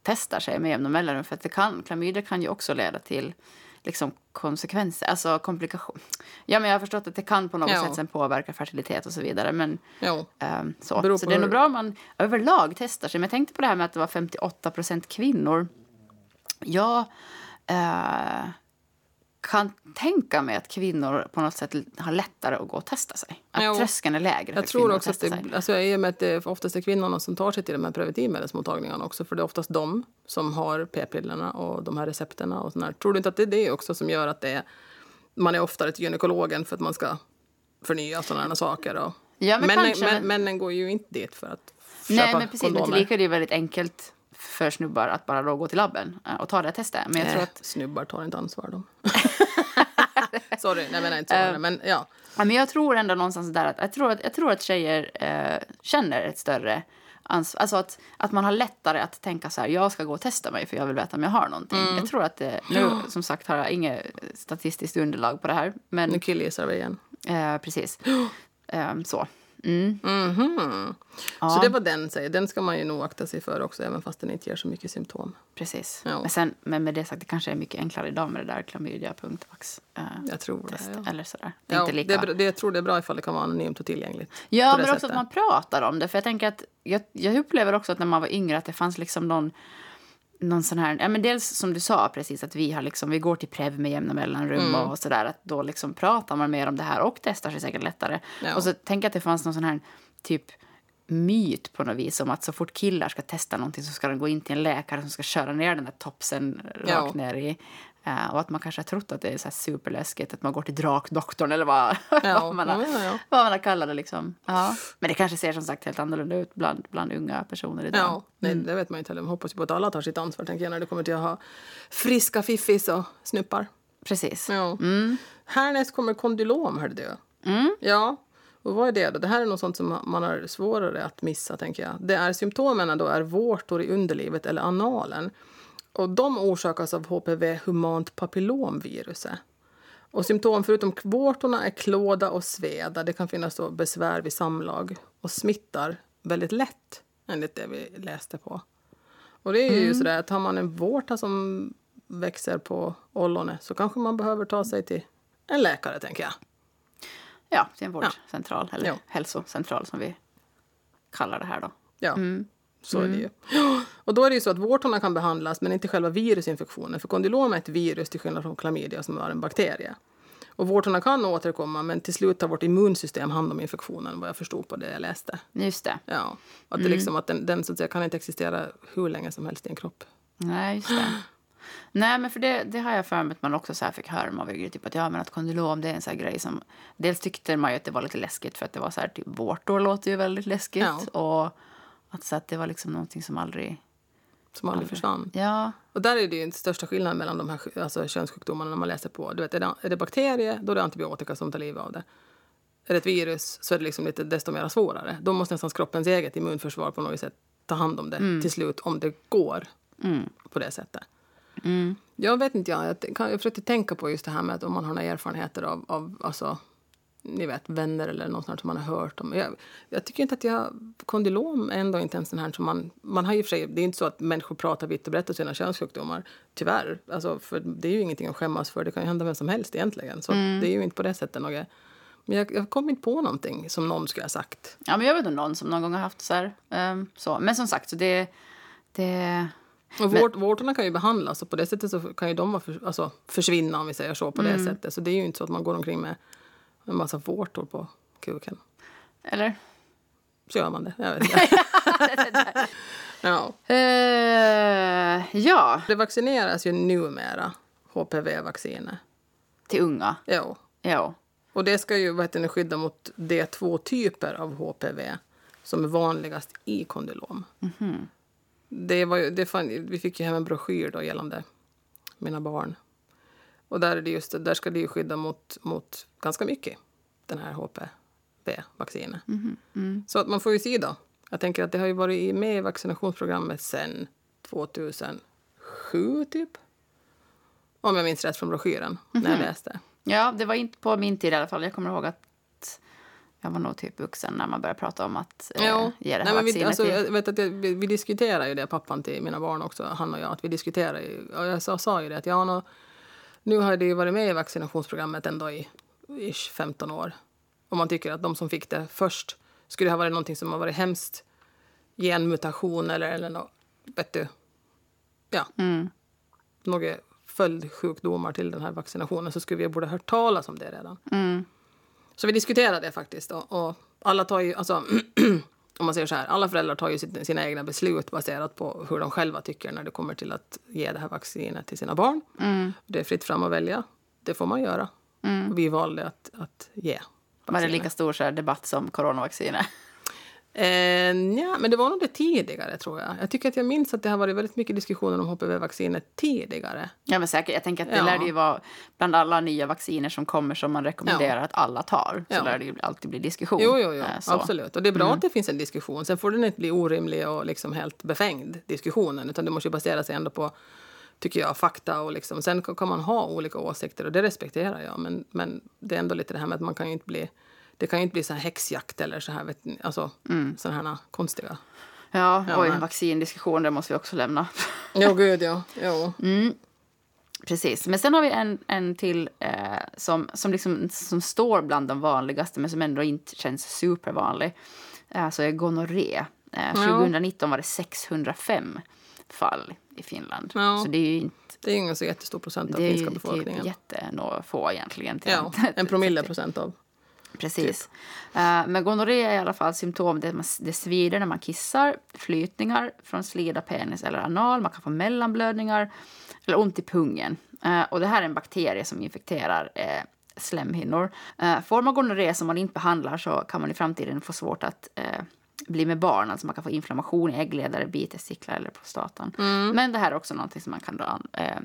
testar sig med jämna mellanrum. För att det kan, klamydia kan ju också leda till liksom, konsekvenser, alltså komplikation. Ja, men jag har förstått att det kan på något
Ja.
sätt sen påverka fertilitet och så vidare. Men
Jo.
Ehm, så
Beror
så det är nog bra om man överlag testar sig. Men jag tänkte på det här med att det var 58 procent kvinnor. Jag eh, kan tänka mig att kvinnor på något sätt har lättare att gå och testa sig. Att
Jo.
tröskeln är lägre för
Jag tror också att det,
sig.
alltså, i och med att det oftast är kvinnorna som tar sig till de här preventivmedelsmottagningarna också. För det är oftast de som har p-pillerna och de här recepterna och sånt här. Tror du inte att det är det också som gör att det är, man är oftare till gynekologen för att man ska förnya sådana saker? Och,
Ja, men
männen,
kanske, men-
männen går ju inte dit för att
Nej,
köpa
men precis. Men
kondomer.
tillika är det ju väldigt enkelt för snubbar att bara då gå till labben eh, och ta det testet. Men jag tror
Nej,
att
Snubbar tar inte ansvar de. Sorry, nej, menar inte så. men ja.
Ja, men jag tror ändå någonstans där att jag tror att, jag tror att tjejer eh, känner ett större ansvar. Alltså att, att man har lättare att tänka så här, jag ska gå och testa mig för jag vill veta om jag har någonting.
Mm.
Jag tror att det, nu som sagt har jag inget statistiskt underlag på det här. Men
Nu killgissar vi igen.
eh, precis. Eh, så. Mm.
Mhm.
Ja.
Så det var den säger. Den ska man ju nog akta sig för också, även fast den inte ger så mycket symptom.
Precis.
Ja.
Men, sen, men med det sagt, det kanske är mycket enklare idag med det där klamydia.vax. Eh,
Jag tror det. Ja.
Eller sådär. Det är inte lika...
det, det, jag tror det är bra ifall det kan vara anonymt och tillgängligt.
Ja, men också
sättet.
att man pratar om det. För jag tänker att jag, jag upplever också att när man var yngre att det fanns liksom någon, någon sån här, ja men dels som du sa precis att vi har liksom, vi går till Prev med jämna mellanrum
Mm.
och sådär att då liksom pratar man mer om det här och testar sig säkert lättare.
Ja.
Och så tänker jag att det fanns någon sån här typ myt på något vis om att så fort killar ska testa någonting så ska de gå in till en läkare som ska köra ner den där topsen rakt
Ja.
ner i. Eh, och att man kanske har trott att det är så superläskigt att man går till drakdoktorn eller vad,
Ja,
vad, man har,
ja, ja,
vad man har kallat det. Liksom. Ja. Men det kanske ser som sagt helt annorlunda ut bland, bland unga personer idag.
Ja, nej, det vet man inte heller. Man hoppas ju på att alla tar sitt ansvar tänker jag, när det kommer till att ha friska fiffis och snuppar.
Precis.
Ja. Härnäst kommer kondylom, hörde du.
Mm.
Ja, och vad är det då? Det här är något sånt som man har svårare att missa, tänker jag. Det är symptomen då är vårtor i underlivet eller analen. Och de orsakas av HPV humant papillomviruset. Och symptom förutom vårtorna är klåda och sveda. Det kan finnas då besvär vid samlag och smittar väldigt lätt, enligt det vi läste på. Och det är ju sådär att har man en vårta som växer på ollonet så kanske man behöver ta sig till en läkare, tänker jag.
Ja, till en vårdcentral, eller
Ja.
hälsocentral som vi kallar det här då.
Ja, så är det ju. Och då är det ju så att vårtorna kan behandlas, men inte själva virusinfektionen. För kondylom är ett virus till skillnad från klamydia som är en bakterie. Och vårtorna kan återkomma, men till slut tar vårt immunsystem hand om infektionen, vad jag förstod på det jag läste.
Just det.
Ja, att, det liksom, att den, den så att säga, kan inte existera hur länge som helst i en kropp.
Nej, just det. Nej, men för det, det har jag för mig att man också så här fick höra man var yngre, typ att ja, men att kondylom det är en sån grej som... Dels tyckte man ju att det var lite läskigt för att det var så här, typ vårtor låter ju väldigt läskigt. Och att, så att det var liksom någonting som aldrig...
Som aldrig försvann.
Ja,
Och där är det ju den största skillnaden mellan de här alltså, könssjukdomarna när man läser på. Du vet, är, det, är det bakterie, då är det antibiotika som tar livet av det. Är det ett virus så är det liksom lite desto mer svårare. Då måste nästan kroppens eget immunförsvar på något sätt ta hand om det till slut, om det går på det sättet. Jag vet inte, jag, jag försökte tänka på just det här med att om man har några erfarenheter av, av alltså, ni vet, vänner eller något sånt som man har hört om. Jag, jag tycker inte att jag... Kondylom är ändå inte ens den här som man... man har ju för sig, det är inte så att människor pratar vitt och brett om sina könssjukdomar. Tyvärr. Alltså, för det är ju ingenting att skämmas för. Det kan ju hända vem som helst egentligen. Så
Mm.
det är ju inte på det sättet något... Men jag, jag kom inte på någonting som någon skulle ha sagt.
Ja, men jag vet någon som någon gång har haft så här. ehm, så. Men som sagt, så det... det
Och vårt, vårtorna kan ju behandlas och på det sättet så kan ju de för, alltså, försvinna om vi säger så på
Mm.
det sättet. Så det är ju inte så att man går omkring med en massa vårtor på kuken.
eller?
Så gör man det. Jag vet inte. ja.
Eh, ja,
Det vaccineras ju numera HPV-vaccinet.
till unga.
Ja.
Ja.
Och det ska ju vad heter skydda mot de två typer av HPV som är vanligast i kondylom. Det var ju, det fan, vi fick ju hem en broschyr då gällande mina barn. Och där, är det just, där ska det ju skydda mot, mot ganska mycket, den här HPV-vaccinet. Så att man får ju se då. Jag tänker att det har ju varit med i vaccinationsprogrammet sedan 2007 typ. Om jag minns rätt från broschyren, när jag läste.
ja, det var inte på min tid i alla fall. Jag kommer ihåg att jag var nog typ vuxen när man började prata om att eh, ge det här
Nej, vi, alltså,
till...
jag vet att det, vi, vi diskuterar ju det, pappan till mina barn också, han och jag, att vi diskuterar ju, och jag sa, sa ju det att ja, nå, nu har det ju varit med i vaccinationsprogrammet ändå i ish 15 år. Och man tycker att de som fick det först skulle ha varit någonting som har varit hemskt, genmutation eller, eller något, vet du, ja,
Mm.
några följdsjukdomar till den här vaccinationen så skulle vi borde ha hört talas om det redan.
Mm.
Så vi diskuterade det faktiskt. Och, och alla tar ju, alltså, om man säger så här, alla föräldrar tar ju sina egna beslut baserat på hur de själva tycker när det kommer till att ge det här vaccinet till sina barn.
Mm.
Det är fritt fram att välja. Det får man göra. Och vi valde att, att ge.
Var det
vaccinet.
lika stor så debatt som coronavaccinet?
Eh, ja, men det var nog det tidigare, tror jag. Jag tycker att jag minns att det har varit väldigt mycket diskussioner om HPV-vaccinet tidigare.
Ja, men säkert. Jag tänker att det
Ja.
lär det ju vara bland alla nya vacciner som kommer som man rekommenderar att alla tar. Så
Ja.
lär det ju alltid bli diskussion.
Jo, jo, jo.
Eh, så.
absolut. Och det är bra att det finns en diskussion. Sen får den inte bli orimlig och liksom helt befängd, diskussionen. Utan det måste ju basera sig ändå på, tycker jag, fakta. Och liksom. Sen kan man ha olika åsikter och det respekterar jag. Men, men det är ändå lite det här med att man kan ju inte bli... Det kan ju inte bli så här häxjakt eller så här, vet ni, alltså, sådana här konstiga...
Ja,
Ja,
oj,
nej.
vaccindiskussion, det måste vi också lämna.
Jo, gud, ja. Jo.
Precis, men sen har vi en, en till eh, som, som, liksom, som står bland de vanligaste men som ändå inte känns supervanlig. Eh, så är gonorré. Eh, 2019 var det 605 fall i Finland.
Ja.
Så det är ju inte
Det är ju ingen så jättestor procent av
det är
finska
ju typ
befolkningen.
jättefå egentligen. Till
Ja, en promille procent av.
Precis. Eh, men gonorré är i alla fall symptom. Det, man, det svider när man kissar, flytningar från slida penis eller anal. Man kan få mellanblödningar eller ont i pungen. Eh, och det här är en bakterie som infekterar eh, slemhinnor. Eh, får man gonorré som man inte behandlar så kan man i framtiden få svårt att bli med barn. Alltså man kan få inflammation i äggledare, bitestiklar eller prostatan. Men det här är också någonting som man kan då, eh,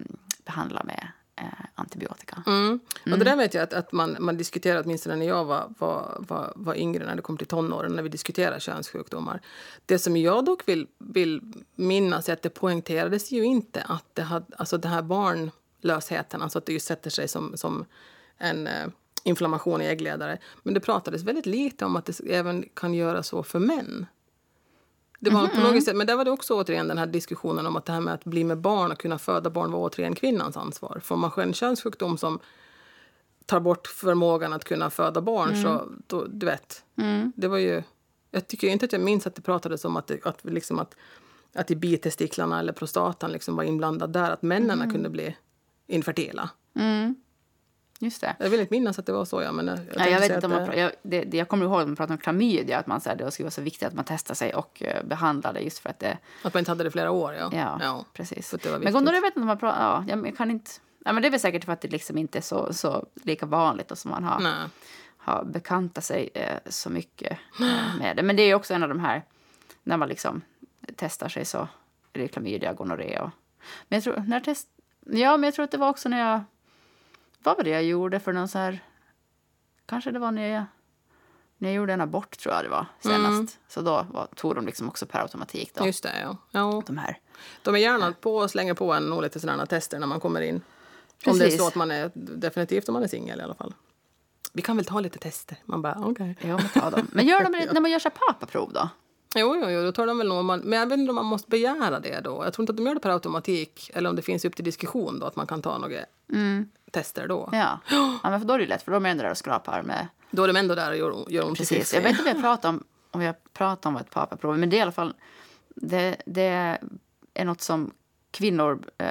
behandla med eh, antibiotika.
Mm. Och det där vet jag att, att man, man diskuterar, åtminstone när jag var, var, var, var yngre, när det kom till tonåren, när vi diskuterar könssjukdomar. Det som jag dock vill, vill minnas är att det poängterades ju inte att det hade, alltså den här barnlösheten, alltså att det just sätter sig som, som en eh, inflammation i äggledare. Men det pratades väldigt lite om att det även kan göra så för män. Det var på något sätt, men där var det också återigen den här diskussionen om att det här med att bli med barn och kunna föda barn var återigen kvinnans ansvar. Får man en könssjukdom som tar bort förmågan att kunna föda barn så, då, du vet. Det var ju, jag tycker inte att jag minns att det pratades om att, det, att, liksom att, att i bitestiklarna eller prostatan liksom var inblandad där, att männen kunde bli infertila.
Just det.
Jag vill inte minnas att det var så, ja, men jag, jag
Ja, jag, vet inte om man, jag, det, det, jag kommer ihåg att man pratade om klamydia, att man sa att det skulle vara så viktigt att man testar sig och uh, behandlar det just för att det...
Att man inte hade det i flera år, ja.
Ja, precis.
det var
Men gonorré vet inte om man pratar... Ja, jag, jag kan inte... Ja, men det är väl säkert för att det liksom inte är så, så lika vanligt och som man har,
Nej.
har bekantat sig eh, så mycket eh, med det. Men det är ju också en av de här, när man liksom testar sig så är det klamydia, gonorré och... Men jag tror, när test... Ja, men jag tror att det var också när jag... Vad var det jag gjorde för någon så här... Kanske det var när jag, när jag gjorde en abort, tror jag det var, senast. Så då var, tog de liksom också per automatik då,
Just det, ja. ja.
de här.
De är gärna på och slänger på en och lite sådana tester när man kommer in. Om det är
Precis.
så att man är, definitivt om man är singel i alla fall. vi kan väl ta lite tester. Man bara, okej.
Jo, men ta dem. Men gör de när man gör så här papaprov då?
Jo, jo, jo, då tar de väl nog, man, men jag vet inte om man måste begära det då. Jag tror inte att de gör det per automatik, eller om det finns upp till diskussion då, att man kan ta några tester då.
Ja. ja, men för då är det lätt, för då är de ändå där och skrapar med...
Då är de ändå där och gör, gör om
Precis. Jag vet inte om vi har pratat om, om, vi har pratat om ett papaprov men det är i alla fall... Det, det är något som kvinnor eh,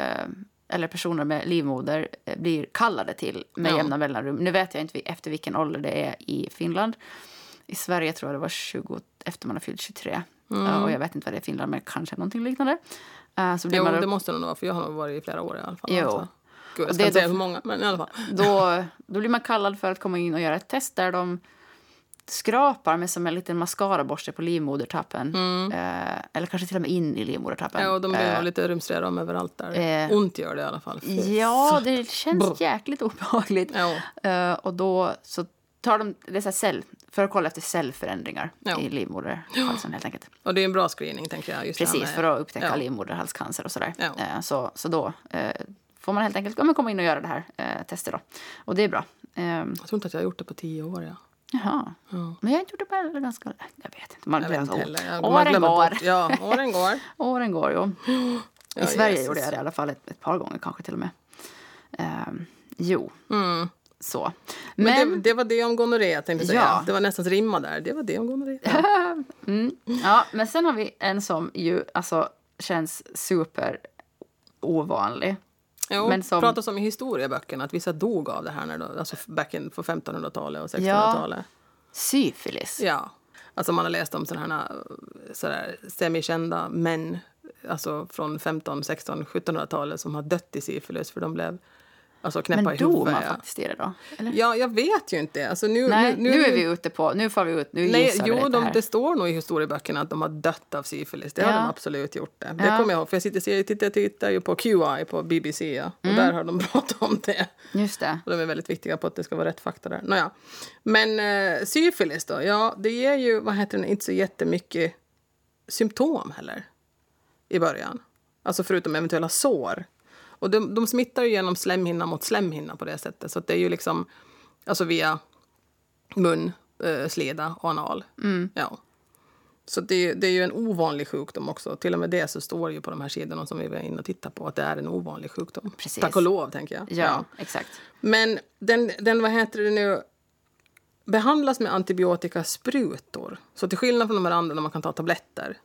eller personer med livmoder eh, blir kallade till med
Ja.
jämna mellanrum. Nu vet jag inte efter vilken ålder det är i Finland. I Sverige tror jag det var 20, efter man har fyllt 23.
Mm.
Och jag vet inte vad det är i Finland, men kanske någonting liknande. Eh, så blir
Jo,
man
det måste det nog vara, för jag har nog varit i flera år i alla fall.
Jo.
Alltså. Gud, jag ska inte säga
då-
hur många, men i alla fall.
då, då blir man kallad för att komma in och göra ett test där de skrapar med som en liten mascaraborste på livmodertappen. Eh, eller kanske till och med in i livmodertappen.
Mm. Ja, och de blir
Eh,
lite rumstriga om överallt där.
eh,
Ont gör det i alla fall. Fy
Ja, det känns jäkligt obehagligt.
Ja.
Eh, och då så tar de det så cell, för att kolla efter cellförändringar
Ja.
i livmoderhalsen helt enkelt.
Och det är en bra screening, tänker jag.
Precis, för att upptäcka
ja.
livmoderhalscancer och sådär.
Ja.
Eh, så, så då eh, får man helt enkelt ja, komma in och göra det här eh, testet då. Och det är bra. Ehm,
Jag tror inte att jag har gjort det på tio år. Ja.
Jaha. Men jag har inte gjort det på ganska... Jag vet inte. Man
Jag vet
glömmer
inte heller. Jag-
Åren går.
bort. Ja, åren går.
Åren går, jo.
Ja,
I Sverige
Jesus.
gjorde jag det i alla fall ett, ett par gånger kanske till och med. Ehm, jo, så.
Men,
Men,
det, det var det om gonorré, tänkte säga.
Ja.
Det var nästan rimma där. Det var det om gonorré.
ja, men sen har vi en som ju alltså känns super ovanlig.
Jo,
Men som-
pratas om i historieböckerna att vissa dog av det här när då, alltså back in på 1500-talet och 1600-talet.
Syfilis.
Ja. Alltså man har läst om sådana här sådär, semikända män alltså från 15, 16, 1700-talet som har dött i syfilis för de blev alltså knäppa
Men
i
dog
huvudet.
man
ja.
faktiskt i det då? Eller?
Ja, jag vet ju inte. Alltså nu,
Nej,
nu,
nu, är vi ute på... Nu får vi ut... Nu
Nej, jo,
lite
de, det står nog i historieböckerna att de har dött av syfilis. Det har
Ja.
de absolut gjort. Det, det
Ja.
kommer jag ihåg. För jag sitter, tittar, tittar ju på QI på BBC ja, och
Mm.
där har de pratat om det.
Just det.
Och de är väldigt viktiga på att det ska vara rätt fakta där. Nåja. Men eh, syfilis då? Ja, det ger ju, vad heter det, inte så jättemycket symptom heller i början. Alltså förutom eventuella sår. Och de, de smittar ju genom slemhinna mot slemhinna på det sättet. Så det är ju liksom, alltså via mun, eh, sleda och anal. Ja. Så det, är ju- det är ju en ovanlig sjukdom också. Till och med det så står det ju på de här sidorna som vi var inne och tittade på att det är en ovanlig sjukdom.
Precis.
Tack och lov, tänker jag.
Ja, exakt.
Men den, den, vad heter det nu, behandlas med antibiotikasprutor. Så till skillnad från de här andra när man kan ta tabletter,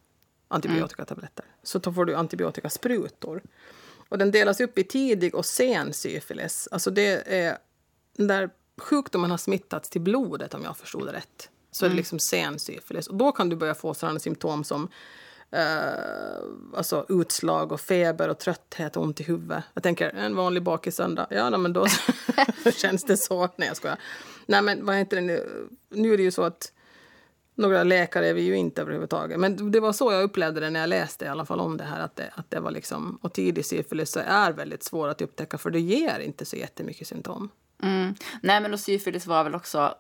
antibiotikatabletter, så då får du antibiotikasprutor. Och den delas upp i tidig och sen syfilis. Alltså det är där sjukdomen har smittats till blodet om jag förstod det rätt. Så är det liksom sen syfilis. Och då kan du börja få sådana symptom som eh, alltså utslag och feber och trötthet och ont i huvudet. Jag tänker en vanlig bakisöndag. Ja, nej, men då känns det så. Nej, jag skojar. Nej, men vad heter det nu? Nu är det ju så att några läkare är vi ju inte överhuvudtaget. Men det var så jag upplevde det när jag läste i alla fall om det här. Att det, att det var liksom, och tidig syfilis är väldigt svår att upptäcka för det ger inte så jättemycket symptom.
Mm. Nej, men och syfilis var väl också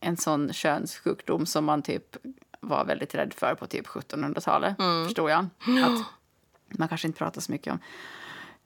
en sån könssjukdom som man typ var väldigt rädd för på typ 1700-talet, förstår jag. Att man kanske inte pratar så mycket om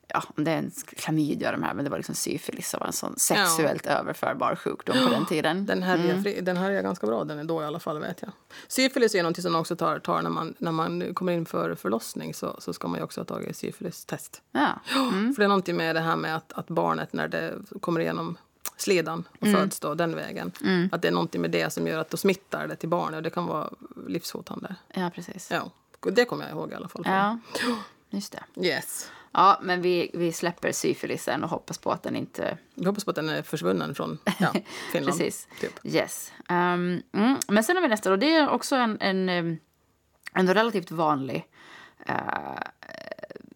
ja, om det är en klamydia de här, men det var liksom syfilis som var en sån sexuellt överförbar sjukdom på den tiden.
Den här, är, fri, den här är ganska bra, den är då i alla fall vet jag. Syfilis är något som man också tar, tar när, man, när man kommer in för förlossning så, så ska man också ha tagit syfilistest.
Ja.
För det är någonting med det här med att, att barnet när det kommer igenom slidan och föds då den vägen. Att det är någonting med det som gör att då smittar det till barnet och det kan vara livshotande.
ja, precis.
Ja, det kommer jag ihåg i alla fall.
Ja, just det.
Yes.
Ja, men vi, vi släpper syfilisen och hoppas på att den inte...
Vi hoppas på att den är försvunnen från ja, Finland.
Precis.
Typ.
Yes. Um, mm. Men sen har vi nästa och det är också en, en, em, en relativt vanlig... eh,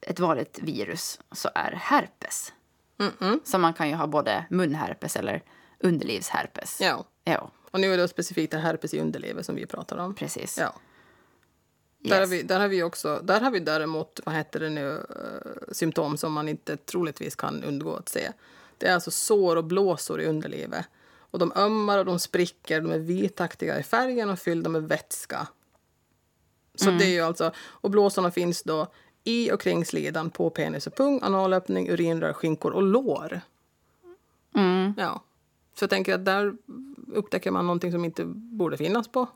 ett vanligt virus, så är herpes. Så man kan ju ha både munherpes eller underlivsherpes.
Ja.
Ja,
Och nu är det specifikt herpes i underlivet som vi pratar om.
precis.
Ja. Där, har
Yes.
vi, där, har vi också, där har vi däremot vad heter det nu, eh, symptom som man inte troligtvis kan undgå att se. Det är alltså sår och blåsor i underlivet. Och de ömmar och de spricker, de är vitaktiga i färgen och fyllda med vätska. Så det är ju alltså, och blåsorna finns då i och kring slidan på penis och pung, analöppning, urinrör, skinkor och lår. Ja. Så jag tänker att där upptäcker man någonting som inte borde finnas på.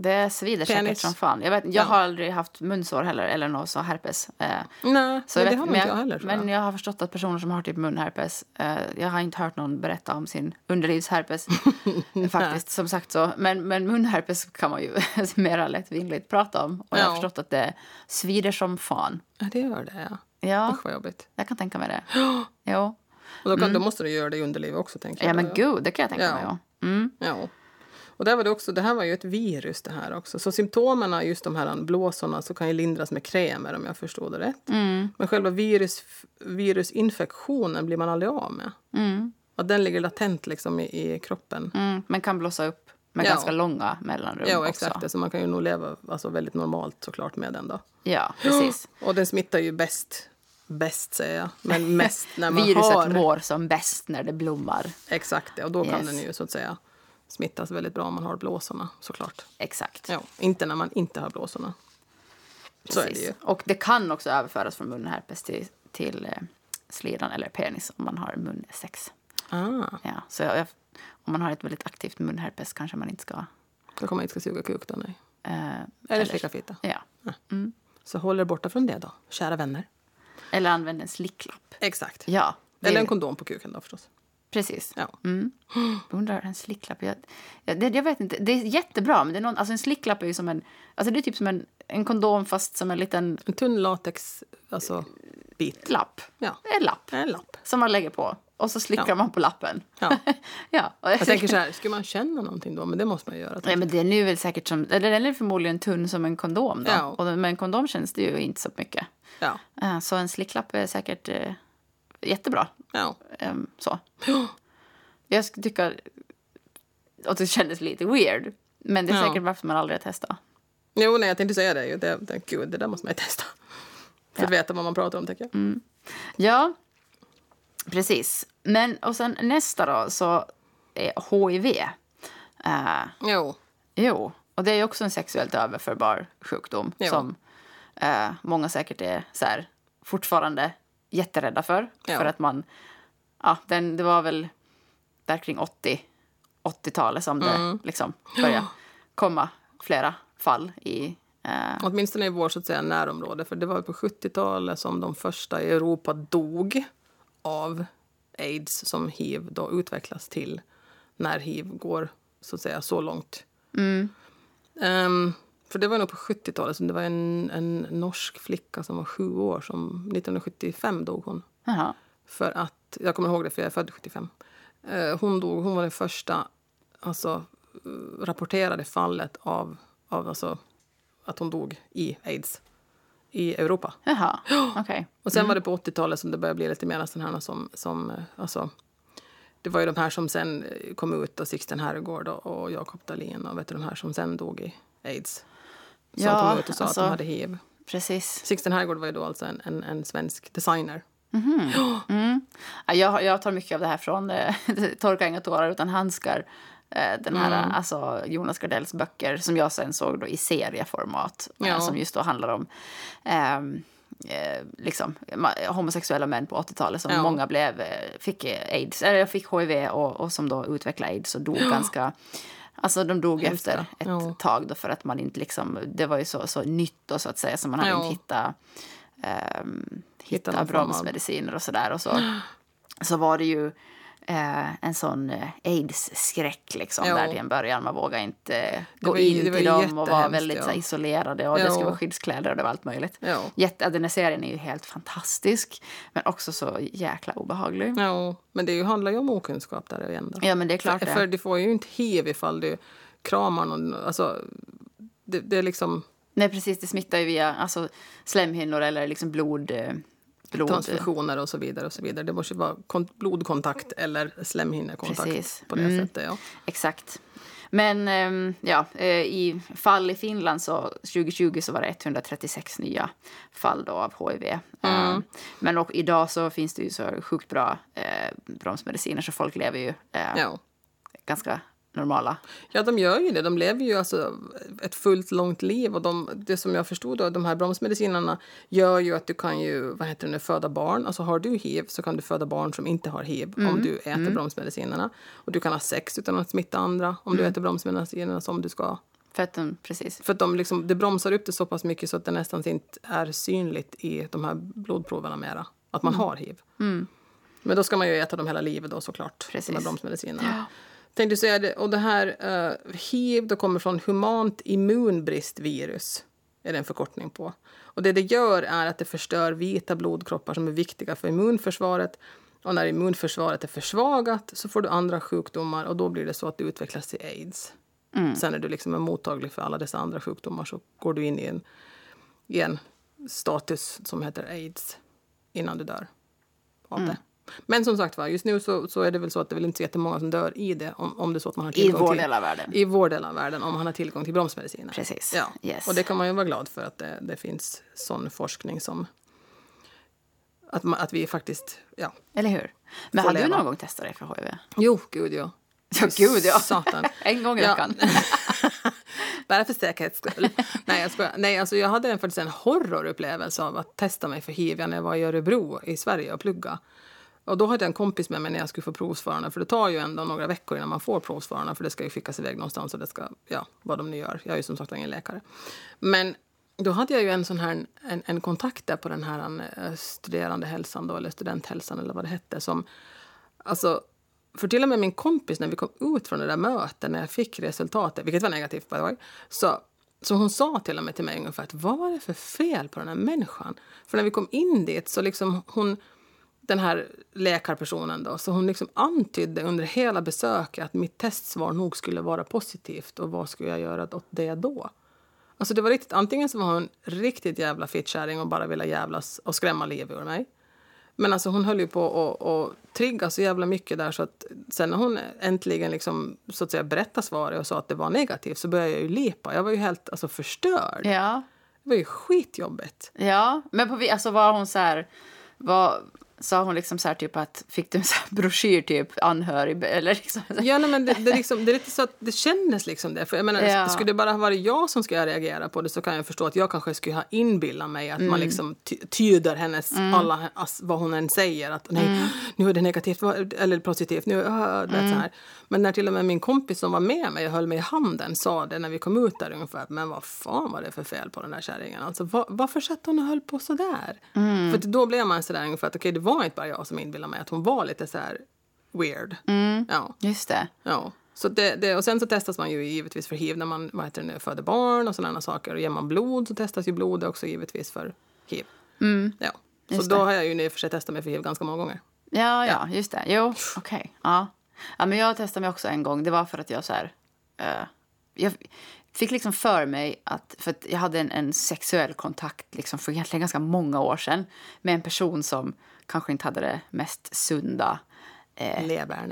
Det svider säkert
Penis.
som fan. Jag, vet, jag
Ja.
har aldrig haft munsår heller, eller något så herpes. Eh,
Nej,
så jag
det
vet-
har
men
inte jag heller.
Men
jag.
jag har förstått att personer som har typ munherpes, eh, jag har inte hört någon berätta om sin underlivsherpes faktiskt, som sagt så. Men, men munherpes kan man ju mera lättvindigt prata om. Och jag har
Ja.
förstått att det svider som fan.
Ja, det gör det, ja.
Ja,
Usch vad jobbigt.
jag kan tänka mig det. Jo.
Och då, kan, då måste du göra det i underlivet också, tänker
Mm. Ja
jag.
men gud, det kan jag tänka
Ja.
mig. Ja. Mm.
Ja. Och där var det, också, det här var ju ett virus det här också. Så symptomen, just de här blåsorna, så kan ju lindras med krämer om jag förstod det rätt.
Mm.
Men själva virus, virusinfektionen blir man aldrig av med.
Mm.
Och den ligger latent liksom i, i kroppen.
Mm. Men kan blossa upp med
Ja.
ganska långa mellanrum
Ja,
också.
exakt. det. Så man kan ju nog leva alltså, väldigt normalt såklart med den då.
Ja, precis.
Och den smittar ju bäst, bäst säger jag, men mest när man
Viruset
har...
mår som bäst när det blommar.
Exakt det, och då kan
Yes.
den ju så att säga smittas väldigt bra om man har blåsorna såklart.
Exakt.
Ja, inte när man inte har blåsorna. Så är det
Precis.
ju.
Och det kan också överföras från munherpes till, till eh, slidan eller penis om man har munsex.
Ah,
Ja, så jag, om man har ett väldigt aktivt munherpes kanske man inte ska...
då kommer man inte ska suga kuk då, nej.
Eh,
Eller slicka fitta.
Ja.
Så håll er borta från det då, kära vänner.
Eller använd en slicklapp.
Exakt.
Ja,
Eller en kondom på kuken då förstås.
Precis.
Ja.
Mm. Jag undrar, en slicklapp... Jag, jag, jag vet inte. Det är jättebra, men det är någon, alltså en slicklapp är ju som en... Alltså det är typ som en, en kondom fast som en liten
En tunn latex, alltså bit.
lapp.
Ja,
En lapp
en lapp.
som man lägger på. Och så slickar
Ja.
man på lappen.
Ja.
ja.
Jag tänker så här, ska man känna någonting då? Men det måste man göra.
Nej, men den är väl säkert som... Eller den är förmodligen tunn som en kondom då.
Ja.
Och med en kondom känns det ju inte så mycket.
Ja,
Eh, Så en slicklapp är säkert eh, jättebra.
ja.
Ehm, så. Jag tycka att det kändes lite weird. Men det är
Ja.
säkert varför man aldrig har testat.
Jo, nej, jag tänkte säga det. det, det gud, det där måste man ju testa. För att veta vad man pratar om, tänker jag.
Ja, precis. Men och sen nästa då så är HIV. Eh,
Jo,
jo, och det är ju också en sexuellt överförbar sjukdom
Jo.
som eh, många säkert är så här, fortfarande jätterädda för.
Ja.
För att man, ja, den, det var väl där kring 80, 80-talet som det
Mm.
liksom började komma flera fall i eh,
åtminstone i vår så att säga, närområde. För det var på 70-talet som de första i Europa dog av aids som hiv då utvecklas till när hiv går så att säga så långt. Ehm, för det var nog på 70-talet som det var en, en norsk flicka som var sju år som 1975 dog hon.
jaha.
För att, jag kommer ihåg det för jag är född 75. Eh, hon dog, hon var det första alltså, rapporterade fallet av, av alltså, att hon dog i aids i Europa.
Jaha, okej.
Och sen var det på 80-talet som det började bli lite mer sådana här som, som eh, alltså, det var ju de här som sen eh, kom ut, och Sixten Herrgård och, och Jakob Dahlin och vet du, de här som sen dog i aids. Som
Ja,
kom ut och sa
alltså-
att de hade hiv.
Precis.
Sixten Herrgård var ju då alltså en, en, en svensk designer.
Ja, jag, jag tar mycket av det här från eh, Torka inga tårar utan handskar. Eh, den här,
Mm.
alltså Jonas Gardells böcker som jag sen såg då i serieformat. eh,
Ja.
Som just då handlar om ehm, eh, liksom, homosexuella män på 80-talet som
Ja.
många blev, fick aids, eller fick hiv och, och som då utvecklade aids och dog ganska Alltså de dog
Hemska.
efter ett
Ja.
tag då för att man inte liksom, det var ju så, så nytt då så att säga så man hade
Ja.
inte hittat, ehm,
Hitta av-
bromsmediciner och sådär. Och så, så var det ju eh, en sån eh, aids-skräck liksom
Ja.
där till en början. Man vågade inte eh,
Det
gå
var
in
det
till dem och var
jättehemskt,
väldigt
ja.
så, isolerade och det
Ja.
skulle vara skyddskläder och det var allt möjligt.
Ja.
Jätte, den här serien är ju helt fantastisk men också så jäkla obehaglig.
Ja, men det handlar ju om okunskap där igen. Då.
Ja men det är klart
för,
det.
för du får ju inte hiv ifall du kramar någon. Alltså, det, det är liksom
Nej precis, det smittar ju via alltså, slemhinnor eller liksom blod... blod
transfusioner och så vidare. och så vidare. Det måste vara kon- blodkontakt eller slemhinnekontakt
Precis.
på det
Mm.
sättet. Ja.
Exakt. Men ehm, ja, eh, i fall i Finland så 2020 så var det 136 nya fall då av hiv. Ehm, Men och idag så finns det ju så sjukt bra eh, bromsmediciner så folk lever ju eh,
Ja.
ganska normala.
Ja, de gör ju det. De lever ju alltså ett fullt långt liv. Och de, det som jag förstod då, de här bromsmedicinerna gör ju att du kan ju, vad heter det föda barn. Alltså har du hiv så kan du föda barn som inte har hiv om du äter bromsmedicinerna. Och du kan ha sex utan att smitta andra om du äter bromsmedicinerna som du ska.
För att de, precis.
För att de liksom, det bromsar upp det så pass mycket så att det nästan inte är synligt i de här blodproverna mera. Att man har hiv. Men då ska man ju äta dem hela livet då såklart.
Precis.
De här bromsmedicinerna. Tänkte säga det, och det här uh, hiv då kommer från humant immunbristvirus. Är det en förkortning på. Och det det gör är att det förstör vita blodkroppar som är viktiga för immunförsvaret. Och när immunförsvaret är försvagat så får du andra sjukdomar och då blir det så att du utvecklas till aids. Sen är du liksom mottaglig för alla dessa andra sjukdomar så går du in i en, i en status som heter aids innan du dör av det. Men som sagt var, just nu så, så är det väl så att det väl inte så jättemånga som dör i det om, om det är så att man har
I
tillgång
vår
till...
del av världen.
I vår del av världen, om man har tillgång till bromsmediciner.
Precis.
Ja.
Yes.
Och det kan man ju vara glad för att det, det finns sån forskning som... Att, man, att vi faktiskt... Ja.
Eller hur? Men har du någon gång testat dig för HIV?
Jo, gud ja.
Ja, gud ja.
Satan.
En gång i veckan.
Bara för säkerhets skull. Nej, jag skojar. Nej, alltså jag hade faktiskt en horrorupplevelse av att testa mig för hiv när jag var i Örebro i Sverige och plugga. Och då hade jag en kompis med mig när jag skulle få provsvararna. För det tar ju ändå några veckor innan man får provsvararna. För det ska ju skickas iväg någonstans och det ska, ja, vad de nu gör. Jag är ju som sagt ingen läkare. Men då hade jag ju en sån här, en, en kontakt där på den här eh, studerandehälsan då, eller studenthälsan eller vad det hette. Som, alltså, för till och med min kompis när vi kom ut från det där mötet, när jag fick resultatet, vilket var negativt by the way, så, så hon sa till och med till mig ungefär att vad var det för fel på den här människan? För när vi kom in dit så liksom hon, den här läkarpersonen då, så hon liksom antydde under hela besöket att mitt testsvar nog skulle vara positivt och vad skulle jag göra åt det då? Alltså det var riktigt, antingen så var hon riktigt jävla fittkärring och bara ville jävlas och skrämma livet ur mig. Men alltså hon höll ju på att trigga så jävla mycket där så att sen när hon äntligen liksom, så att säga berättade svaret och sa att det var negativt så började jag ju lipa. Jag var ju helt alltså, förstörd.
Ja.
Det var ju skitjobbigt.
Ja, men på, alltså var hon så här... Var, sa hon liksom så här typ att fick du en så här broschyr typ anhörig eller liksom
Ja, nej, men det, det, är liksom, det är lite så att det kändes liksom det. För jag menar,
Ja.
Skulle det bara ha varit jag som skulle reagera på det så kan jag förstå att jag kanske skulle ha inbillat mig att
Mm.
man liksom ty- tyder hennes, alla, ass, vad hon än säger. Att nej,
Mm.
nu är det negativt eller positivt. Nu, uh, det är så här. Men när till och med min kompis som var med mig och höll mig i handen sa det när vi kom ut där ungefär. Men vad fan var det för fel på den där kärringen? Alltså, var, varför satt hon och höll på så där?
Mm.
För då blev man så där ungefär att okej, det var inte bara jag som inbillade mig att hon var lite så weird.
Mm.
Ja.
Just det.
Ja. Så det, det, och sen så testas man ju givetvis för hiv när man vad heter det nu, föder barn och sådana saker. Och ger man blod så testas ju blod också givetvis för hiv. Ja. Så då
det.
har jag ju i och för sig testat mig för hiv ganska många gånger.
Ja, ja, just det. Jo, okej. Ja. ja, men jag testade mig också en gång. Det var för att jag så här... eh, jag fick liksom för mig att... För att jag hade en, en sexuell kontakt liksom för egentligen ganska många år sedan med en person som kanske inte hade det mest sunda eh,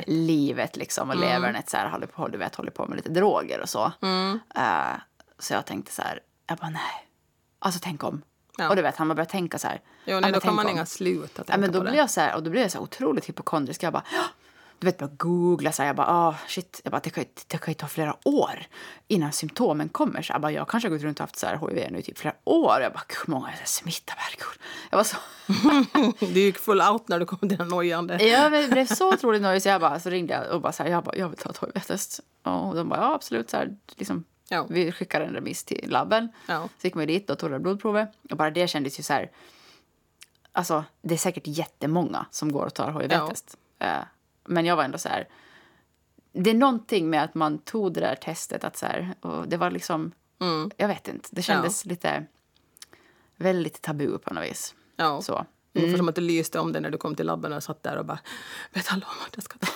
livet liksom. Och
Mm.
levern så här, håller, på, du vet, håller på med lite droger och så.
Mm.
Eh, så jag tänkte så här, jag bara nej. Alltså tänk om.
Ja.
Och du vet, han bara började tänka så här.
Jo, nej, då kan man
om.
inga sluta tänka
Ja, men då
på
blir
det.
jag så här, och då blir jag så otroligt hypokondrisk. Jag bara. Du vet, bara googla så här. Jag bara, ah, shit. Jag bara, det kan, ju, det kan ju ta flera år innan symptomen kommer. Så jag bara, jag kanske har gått runt och haft så här HIV nu i typ flera år. Jag bara, hur många är smittar? Herregud. Jag var så,
Du gick full out när du kom till den nojande.
jag blev så otroligt nöjd så jag bara, så ringde jag och bara så här, jag bara, jag vill ta ett HIV-test. Och de bara, ja absolut. Så här, liksom,
Ja.
Vi skickade en remiss till labben.
Ja.
Så gick man dit och tog det blodprovet. Och bara det kändes ju så här... Alltså, det är säkert jättemånga som går och tar HIV-test. Eh, men jag var ändå så här... Det är någonting med att man tog det där testet. att så här, och Det var liksom...
Mm.
Jag vet inte. Det kändes lite... Väldigt tabu på något vis.
Ja.
Så.
Ungefär som att det lyste om det när du kom till labben och satt där och bara vet alla om att jag ska ta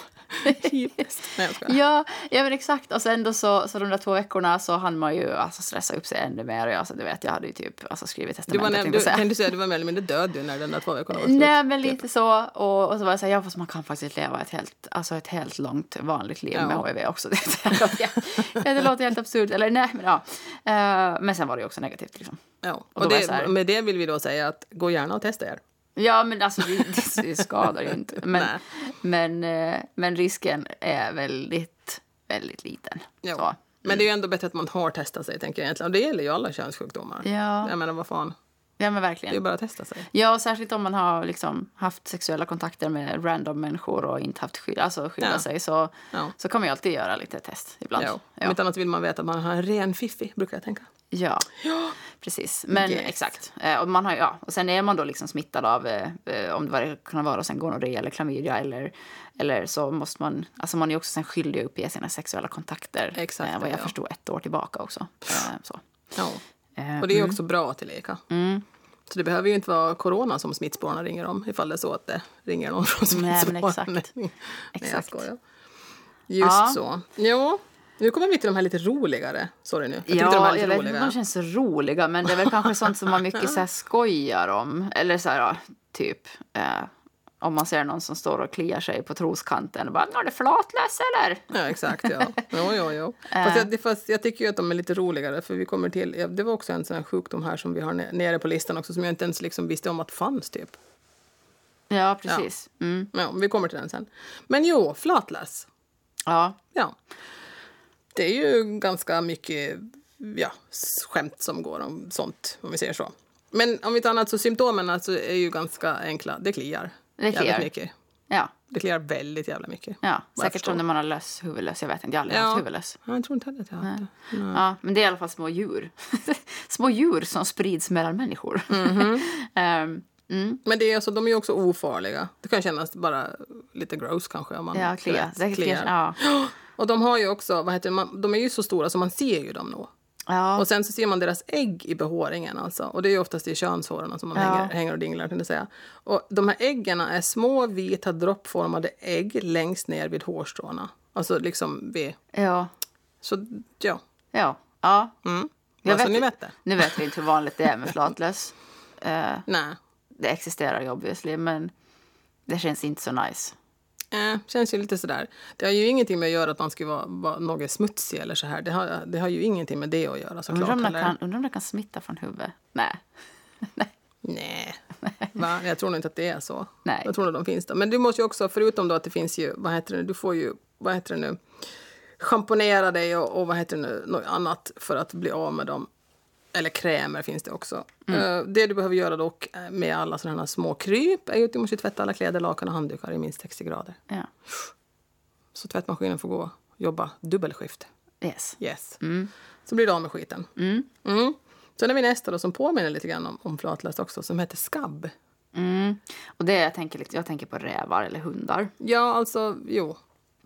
hiv-test? Nej, jag.
Ja, ja men exakt. Och sen då så, så de där två veckorna så hann man ju alltså, stressa upp sig ännu mer. Och jag, alltså, du vet, jag hade ju typ alltså, skrivit
Du var,
testamentet.
du,
säga.
kan du säga du var mer eller mindre död du när den där två veckorna var slut?
Nej, men
Typ.
lite så. Och, och så var jag så här, ja fast man kan faktiskt leva ett helt, alltså ett helt långt vanligt liv
Ja.
med HIV också. Det, det låter helt absurt. Eller nej, men ja. Eh, men sen var det ju också negativt liksom.
Ja.
Och
Och
var
det, med det vill vi då säga att gå gärna och testa er.
Ja, men alltså det, det, skadar ju inte. Men, men, eh, men risken är väldigt väldigt liten. Så.
Men det är ju ändå bättre att man har testat sig, tänker jag egentligen. Och det gäller ju alla könssjukdomar.
Ja.
Jag menar, vad fan.
Ja, men
Det är
verkligen.
bara att testa sig.
Ja, och särskilt om man har liksom haft sexuella kontakter med random människor och inte haft skydd, alltså skydda
Ja.
sig så,
Ja.
så kan man ju alltid göra lite test ibland.
Jo. Om
Ja.
inte annat vill man veta att man har en ren fiffi, brukar jag tänka.
Ja, precis. Men
Yes.
exakt. Eh, Och, man har, ja. och sen är man då liksom smittad av, eh, eh, om det var, kan vara sen gonorré eller klamydia eller, eller så måste man, alltså man är också sen skyldig att uppge sina sexuella kontakter.
Exakt,
eh, vad jag
ja.
förstår ett år tillbaka också. Eh, så.
Ja.
Eh,
Och det är ju också bra tillika.
Mm.
Så det behöver ju inte vara corona som smittspårarna ringer om ifall det är så att det ringer någon från
Nej, men
smittspårarna.
exakt.
Nej, jag
Exakt.
skojar. Just
Ja.
så. Jo, nu kommer vi till de här lite roligare. Sorry nu. Jag tyckte de
Ja,
här
jag vet inte om de känns så roliga, men det är väl kanske sånt som man mycket så här skojar om. Eller så här, ja, typ, eh, om man ser någon som står och kliar sig på troskanten och bara “Är det flatlös eller?”
Ja, exakt. Ja. Jo, jo, jo. Fast, jag, fast jag tycker ju att de är lite roligare. För vi kommer till, ja, det var också en sån här sjukdom här som vi har ne- nere på listan också som jag inte ens liksom visste om att fanns typ.
Ja, precis. Mm.
Ja, vi kommer till den sen. Men jo, flatlös.
Ja.
Ja. Det är ju ganska mycket ja, skämt som går om sånt, om vi säger så. Men om inte annat så symptomen alltså är ju ganska enkla. Det kliar.
Det kliar.
Jävligt mycket.
Ja,
Det kliar väldigt jävla mycket.
ja. Säkert som när man har löss huvudlös. Jag vet inte, jag har aldrig
Ja.
haft huvudlös.
Ja, Jag tror inte heller att jag har haft det.
Ja, men det är i alla fall små djur. små djur som sprids mellan människor.
Mhm.
Ehm, mm.
Men det är alltså, de är också ofarliga. Det kan kännas bara lite gross kanske. Om man
Ja,
du
klia.
vet,
Det kliar. Ja.
Och de har ju också, vad heter man, de är ju så stora så man ser ju dem nog.
Ja.
Och sen så ser man deras ägg i behåringen alltså. Och det är ju oftast i könshåren som man
Ja.
hänger, hänger och dinglar kan säga. Och de här äggen är små vita droppformade ägg längst ner vid hårstråna. Alltså liksom vid,
ja.
så ja.
Ja. ja.
Mm.
Jag
alltså,
vet-
ni vet det?
Nu vet vi inte hur vanligt det är med flatlös. Eh,
Nej.
det existerar ju obviously, men det känns inte så nice.
Eh, känns ju lite sådär. Det har ju ingenting med att göra att man ska vara, vara något smutsig eller så här. Det har, det har ju ingenting med det att göra
Undrar
såklart.
om, det kan, undrar om kan smitta från huvudet? Nej.
Nej, Va? jag tror inte att det är så.
Nej.
Jag tror nog de finns där. Men du måste ju också, förutom då att det finns ju, vad heter det, du får ju, vad heter det nu, schamponera dig och, och vad heter det nu, något annat för att bli av med dem. Eller krämer finns det också. Eh, det du behöver göra dock eh, med alla sådana små kryp är att du måste tvätta alla kläder, lakan och handdukar i minst 60 grader.
Ja.
Så tvättmaskinen får gå jobba dubbelskift.
Yes.
Yes. Så blir du av med skiten. Mm. Sen har vi nästa då som påminner lite grann om, om flatlöst också som heter skabb.
Mm. Och det jag tänker, lite- jag tänker på rävar eller hundar.
Ja, alltså jo.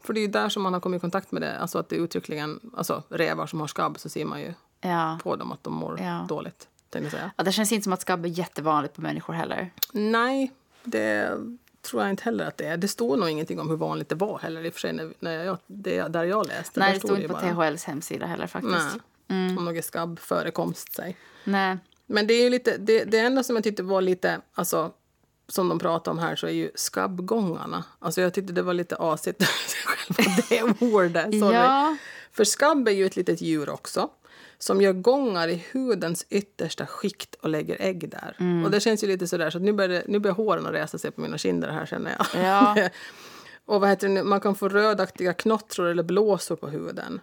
För det är där som man har kommit i kontakt med det. Alltså att det uttryckligen, alltså rävar som har skabb så ser man ju
Ja.
på dem att de mår
Ja.
dåligt.
Ja. Det känns inte som att skabb är jättevanligt på människor heller.
Nej, det tror jag inte heller att det är. Det står nog ingenting om hur vanligt det var heller i och för sig när, när jag, det, där jag läste.
Nej, det
stod
inte på
bara-
THLs hemsida heller faktiskt.
Nej, om någon skabbförekomst sig.
Nej.
Men det är ju lite, det, det enda som jag tyckte var lite, alltså som de pratar om här så är ju skabbgångarna. Alltså jag tyckte det var lite asigt, själva det ordet. Sorry.
Ja.
För skabb är ju ett litet djur också som gör gångar i hudens yttersta skikt och lägger ägg där.
Mm.
Och det känns ju lite sådär så att nu börjar, det- nu börjar håren att resa sig på mina kinder här känner jag.
Ja.
och vad heter det nu? Man kan få rödaktiga knottror eller blåsor på huden.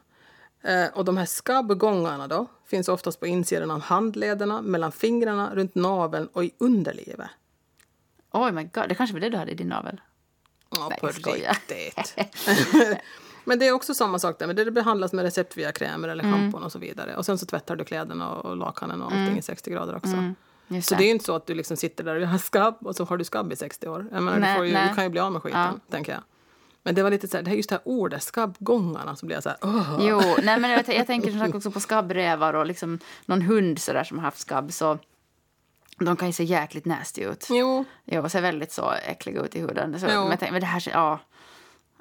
Eh, och de här skabbgångarna då finns oftast på insidan av handlederna, mellan fingrarna, runt naveln och i underlivet.
Oh my god, det kanske var det du hade i din navel.
Ja,
Nej,
på riktigt. Men det är också samma sak där. Men det behandlas med receptfria krämer eller
Mm.
schampon och så vidare. Och sen så tvättar du kläderna och lakanen och allting i 60 grader också.
Mm.
Så
det.
är ju inte så att du liksom sitter där och har skabb och så har du skabb i 60 år. Jag menar,
Nej,
du, får ju, du kan ju bli av med skiten, tänker jag. Men det var lite så här, det här just det här ordet, skabbgångarna, så blir jag så här, åh.
Jo, nej men jag, jag tänker som sagt också på skabbrävar och liksom någon hund så där som har haft skabb så de kan ju se jäkligt nasty ut.
Jo,
Jo, ser väldigt så äckliga ut i huden. Så, men, tänker, men det här ja.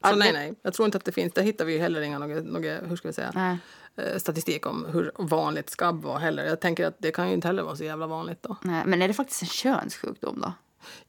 Så
Ja,
nej, nej. Jag tror inte att det finns, där hittar vi ju heller inga, något, något, hur ska vi säga,
Nej.
eh, statistik om hur vanligt skabb var heller. Jag tänker att det kan ju inte heller vara så jävla vanligt då.
Nej, men är det faktiskt en könssjukdom då?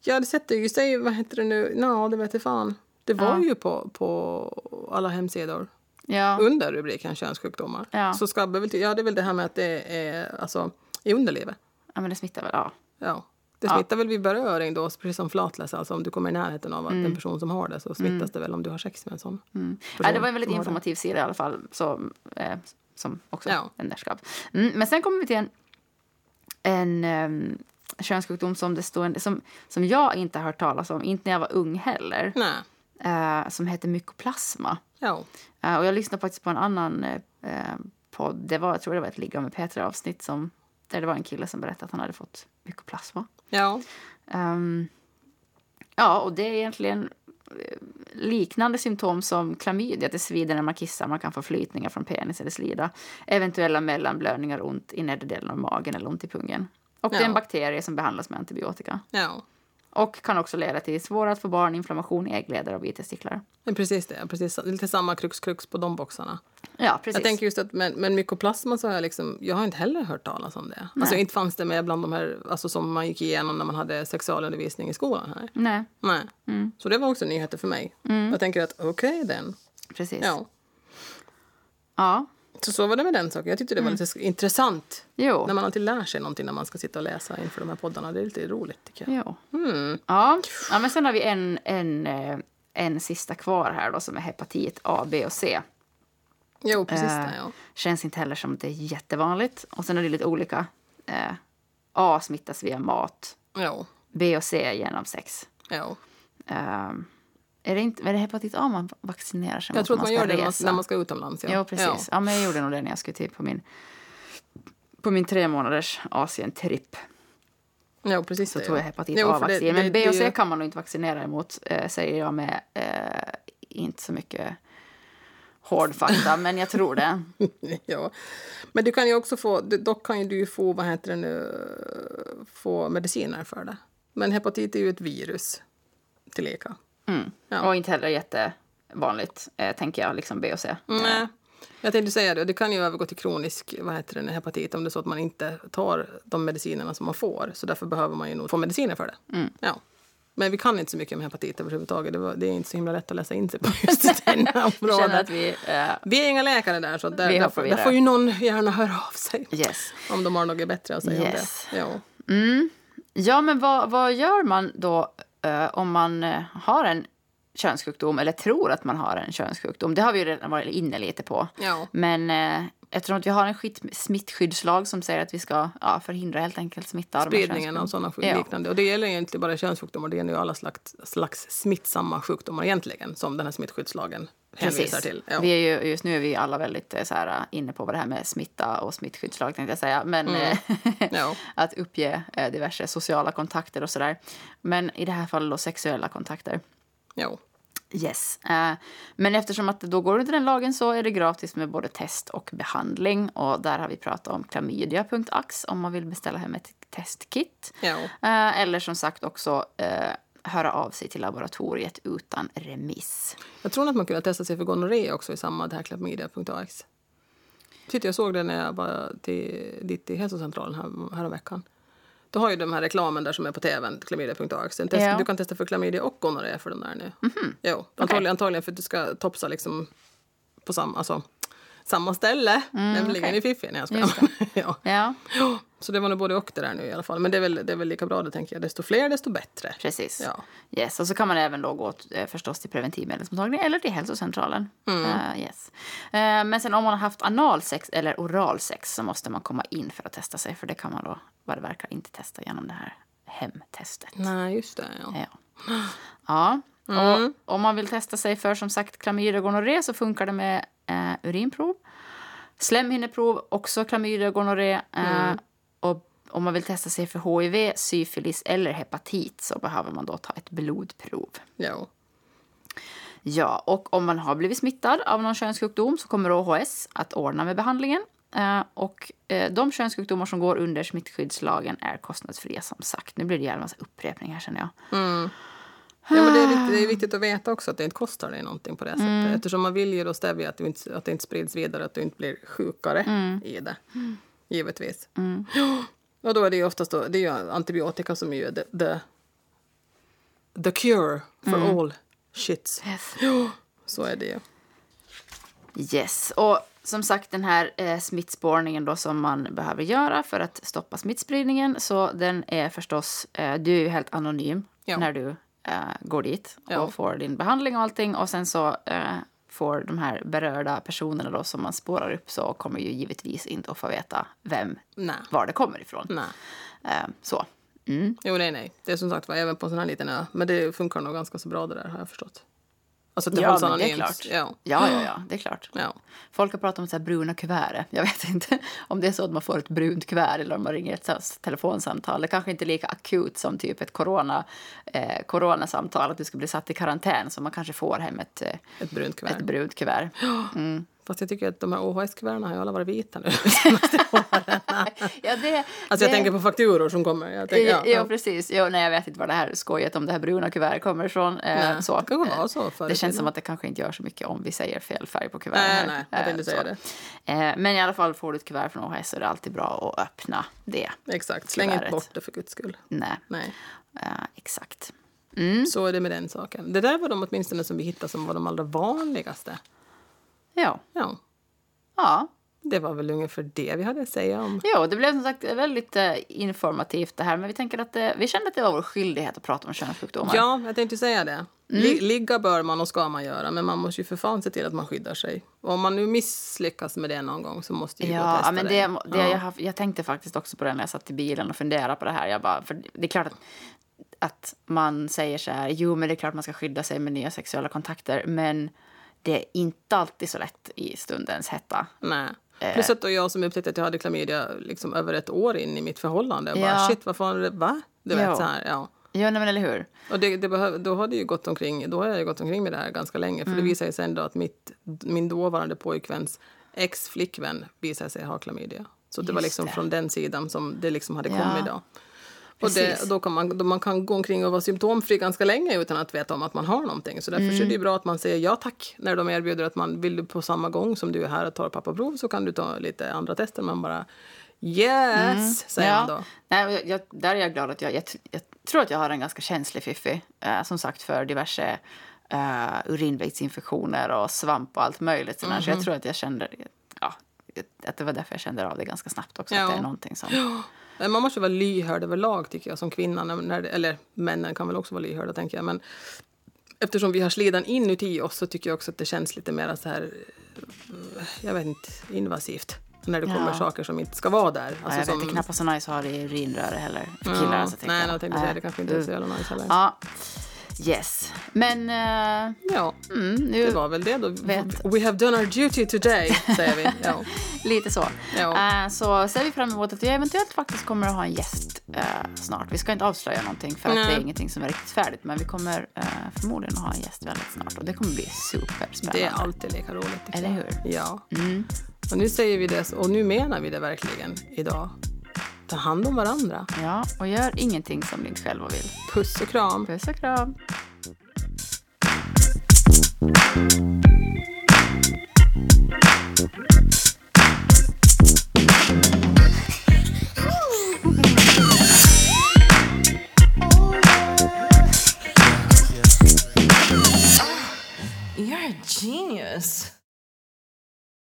Ja, det sätter ju sig, vad heter det nu, ja, det vet jag fan. Det var ju på, på alla hemsidor
Ja.
under rubriken könssjukdomar.
Ja.
Så skabb är väl, ja, det är väl det här med att det är alltså, i underlivet.
ja, men det smittar väl? Ja.
Ja. Det
Ja.
smittar väl vid beröring då, precis som flatläs. Alltså om du kommer i närheten av att en person som har det så smittas det väl om du har sex med en sån person
Ja, det var en väldigt
det.
informativ sida i alla fall, så, eh, som också
Ja.
vännerskap. Mm, men sen kommer vi till en, en um, könssjukdom som, det står en, som, som jag inte har hört talas om, inte när jag var ung heller, eh, som heter mykoplasma.
Ja.
Eh, och jag lyssnade faktiskt på en annan eh, podd, det var, jag tror det var ett Ligga med Petra-avsnitt, som, där det var en kille som berättade att han hade fått mykoplasma.
Ja.
Ehm, ja, och det är egentligen eh, liknande symptom som klamydia. Det svider när man kissar, man kan få flytningar från penis eller slida. Eventuella mellanblödningar, ont i nedre delen av magen eller ont i pungen. Och det är en
Ja.
bakterie som behandlas med antibiotika.
Ja.
Och kan också leda till svårare att få barn, inflammation i äggledare och bitestiklar.
Men precis det. Precis, lite samma krux-krux på de boxarna.
Ja, precis.
Jag tänker just att men, men mykoplasma så har jag liksom, jag har inte heller hört talas om det. Alltså inte fanns det med bland de här, alltså som man gick igenom när man hade sexualundervisning i skolan här.
Nej,
Nej.
Mm.
Så det var också nyheter för mig. Jag tänker att okej den.
precis.
Ja.
ja.
Så så var det med den saken. Jag tyckte det var lite intressant.
Jo.
När man alltid lär sig någonting när man ska sitta och läsa inför de här poddarna. Det är lite roligt tycker jag. Mm.
Ja. ja, men sen har vi en, en, eh, en sista kvar här då som är hepatit A, B och C.
Jo, precis
Eh,
det. Ja.
Känns inte heller som det är jättevanligt. Och sen är det lite olika. Eh, A smittas via mat.
Jo.
B och C genom sex.
Jo.
Eh, är det inte är det hepatit A man vaccinerar sig
Jag tror att man
ska
gör det när man, när man ska utomlands. Ja,
Ja, precis. Ja. men jag gjorde nog det när jag skulle till på min, på min tre månaders Asien-tripp.
Ja, precis
Så
det.
tog jag
ja.
hepatit A-vaccin. Men B och C kan man nog inte vaccinera emot, eh, säger jag med eh, inte så mycket hård fakta, men jag tror det.
ja. Men du kan ju också få, dock kan ju du få, vad heter det nu, få mediciner för det. Men hepatit är ju ett virus tillika. Ja.
Och inte heller jättevanligt, eh, tänker jag, liksom B och C.
Nej. Jag tänkte säga det, det kan ju övergå till kronisk vad heter det, hepatit om det är så att man inte tar de medicinerna som man får. Så därför behöver man ju nog få mediciner för det. Ja. Men vi kan inte så mycket om hepatit överhuvudtaget. Det, var, det är inte så himla lätt att läsa in sig på just
att
området.
vi... Eh,
Vi är inga läkare där, så där,
Vi
där, får, där får ju någon gärna höra av sig.
yes.
Om de har något bättre att säga
Yes.
om det. Ja.
Ja, men vad, vad gör man då eh, om man eh, har en könssjukdom eller tror att man har en könssjukdom? Det har vi ju redan varit inne lite på.
Ja.
Men eh, eftersom att vi har en skit, smittskyddslag som säger att vi ska ja, förhindra helt enkelt smitta
Spridningen av sådana
Ja.
liknande. Och det gäller egentligen bara könssjukdomar. Det gäller ju alla slags, slags smittsamma sjukdomar egentligen. Som den här smittskyddslagen hänvisar
Precis.
till. Ja.
Vi är ju, just nu är vi alla väldigt eh, så här, eh, inne på vad det här med smitta och smittskyddslag tänkte jag säga. Men
Mm.
eh,
Ja.
att uppge eh, diverse sociala kontakter och sådär. Men i det här fallet då sexuella kontakter.
Ja.
Yes. Eh, men eftersom att det då går under den lagen så är det gratis med både test och behandling. Och där har vi pratat om klamydia.ax om man vill beställa hem ett testkit.
Ja.
Eh, eller som sagt också eh, höra av sig till laboratoriet utan remiss.
Jag tror att man kunde testa sig för gonorré också i samma det här klamydia.ax. Jag såg det när jag var till, dit till hälsocentralen här, häromveckan. Du har ju de här reklamen där som är på tvn. En test-
Ja.
Du kan testa för klamydia och gonorré för den där nu. Jo, antagligen, antagligen för att du ska topsa liksom på samma, alltså, samma ställe, nämligen
okej.
i Fiffi. Nej, jag ja.
Ja,
Ja, Så det var nog både och det där nu i alla fall. Men det är väl, det är väl lika bra det tänker jag. Desto fler, desto bättre.
precis.
Ja.
Yes. Och så kan man även då gå eh, förstås till preventivmedelsmottagningen eller till hälsocentralen. Eh, yes. Eh, men sen om man har haft analsex eller oralsex så måste man komma in för att testa sig. För det kan man då, vad det verkar, inte testa genom det här hemtestet.
Nej, just det. Ja.
Ja. ja. Och om man vill testa sig för som sagt klamydia och gonorré så funkar det med eh, urinprov. Slemhinneprov, också klamydia och gonorré. Eh, Och om man vill testa sig för hiv, syfilis eller hepatit så behöver man då ta ett blodprov.
Ja.
Ja, och om man har blivit smittad av någon könssjukdom så kommer OHS att ordna med behandlingen. Eh, och eh, de könssjukdomar som går under smittskyddslagen är kostnadsfria som sagt. Nu blir det gärna massa upprepningar känner jag.
Ja, men det, är viktigt, det är viktigt att veta också att det inte kostar dig någonting på det sättet. Eftersom man vill ju då stävja att, inte, att det inte sprids vidare, att du inte blir sjukare i det. Givetvis. Ja, Och då är det ju oftast då, det är ju antibiotika som är the, the, the cure for all shits.
Yes.
Så är det ju.
Yes, och som sagt, den här eh, smittspårningen då som man behöver göra för att stoppa smittspridningen, så den är förstås, eh, du är ju helt anonym
Ja.
när du eh, går dit och
Ja.
får din behandling och allting. Och sen så eh, får de här berörda personerna då som man spårar upp så kommer ju givetvis inte att få veta vem,
Nej.
var det kommer ifrån.
Nej.
Eh, så. Mm.
Jo, nej, nej. Det är som sagt var även på en sån här liten ö. Men det funkar nog ganska så bra det där har jag förstått. Alltså att det
Ja,
hålls
men det är
anonymt.
klart.
Ja.
Ja, ja, ja, det är klart.
Ja.
Folk har pratat om så bruna kuvert. Jag vet inte om det är så att man får ett brunt kuvert eller om man ringer ett här telefonsamtal. Det kanske inte är lika akut som typ ett corona, eh, coronasamtal, att du ska bli satt i karantän. Så man kanske får hem ett, eh,
Ett brunt kuvert.
ett brunt kuvert.
Fast jag tycker att de här OHS-kuverten har ju alla varit vita nu.
Ja, det,
Alltså jag
det-
tänker på fakturor som kommer. Jag tänker,
Ja,
ja, ja.
precis. Jo, nej, jag vet inte var det här skojet om det här bruna kuvertet kommer ifrån. Eh,
Nej,
så.
det
Eh,
så förr i
Det känns som att det kanske inte gör så mycket om vi säger fel färg på kuvertet.
Nej, nej, jag tänkte
Eh,
säga
så. Eh, Men i alla fall får du ett kuvert från OHS så är det alltid bra att öppna det.
Exakt. Släng inte
Kuvertet.
bort det för guds skull.
Nej,
Nej.
eh, exakt. Mm.
Så är det med den saken. Det där var de åtminstone som vi hittade som var de allra vanligaste.
Ja.
Ja,
ja.
det var väl ungefär det vi hade att säga om.
Jo, det blev som sagt väldigt eh, informativt det här. Men vi tänker att eh, vi kände att det var vår skyldighet att prata om könssjukdomar.
Ja, jag tänkte säga det. Li- Ligga bör man och ska man göra, men man måste ju för fan se till att man skyddar sig. Och om man nu misslyckas med det någon gång så måste ju gå och
Ja,
testa
ja, men det, det,
Ja.
jag, har- jag tänkte faktiskt också på det när jag satt i bilen och funderade på det här. Jag bara, för det är klart att, att man säger så här, jo men det är klart man ska skydda sig med nya sexuella kontakter, men det är inte alltid så lätt i stundens hetta.
Nej.
Eh.
Plus att då jag som upptäckte att jag hade klamydia liksom över ett år in i mitt förhållande. Och bara,
Ja.
shit, vad fan? Va? Du vet,
Ja.
så här, ja.
Ja, nej, men eller hur?
Och det, det behöv, då, hade ju gått omkring, då har jag gått omkring med det här ganska länge.
Mm.
För det visade sig sen då att mitt, min dåvarande pojkväns ex-flickvän visade sig ha klamydia. Så det var
Just
liksom
det.
från den sidan som det liksom hade
Ja.
kommit då. Och det, då kan man, då man kan gå omkring och vara symptomfri ganska länge utan att veta om att man har någonting. Så därför
Mm.
är det ju bra att man säger ja tack när de erbjuder att man vill på samma gång som du är här och tar pappaprov så kan du ta lite andra tester. Man bara yes, säger man då.
Nej, jag, där är jag glad att jag, jag, jag tror att jag har en ganska känslig fiffi. Eh, som sagt för diverse uh, urinvägsinfektioner och svamp och allt möjligt. sådär. Så
Mhm.
jag tror att jag kände, ja, att det var därför jag kände av det ganska snabbt också.
Ja.
Att det är någonting som...
Man måste vara lyhörd överlag tycker jag som kvinna. När, eller männen kan väl också vara lyhörda tänker jag. Men eftersom vi har slidan inuti oss så tycker jag också att det känns lite mer så här, eh, jag vet inte, invasivt. När det kommer
Ja.
saker som inte ska vara där.
Ja, jag vet, det är knappast så nice att ha det i urinröret heller. För killar
ja,
alltså,
Nej,
jag.
jag tänkte säga det kanske inte är så jävla nice heller.
Ja, yes. Men eh,
Ja,
mm, nu
det var väl det då.
Vet.
We have done our duty today, säger vi. Ja.
lite så.
Ja.
Eh, så ser vi fram emot att vi eventuellt faktiskt kommer att ha en gäst eh, snart. Vi ska inte avslöja någonting för att
Nej.
det är ingenting som är riktigt färdigt. Men vi kommer förmodligen att ha en gäst väldigt snart och det kommer bli superspännande.
Det är alltid lika roligt.
Eller hur?
Ja.
Mm.
Och nu säger vi det, och nu menar vi det verkligen idag. Ta hand om varandra.
Ja, och gör ingenting som ni inte själva vill.
Puss och kram.
Puss och kram.
You're a genius.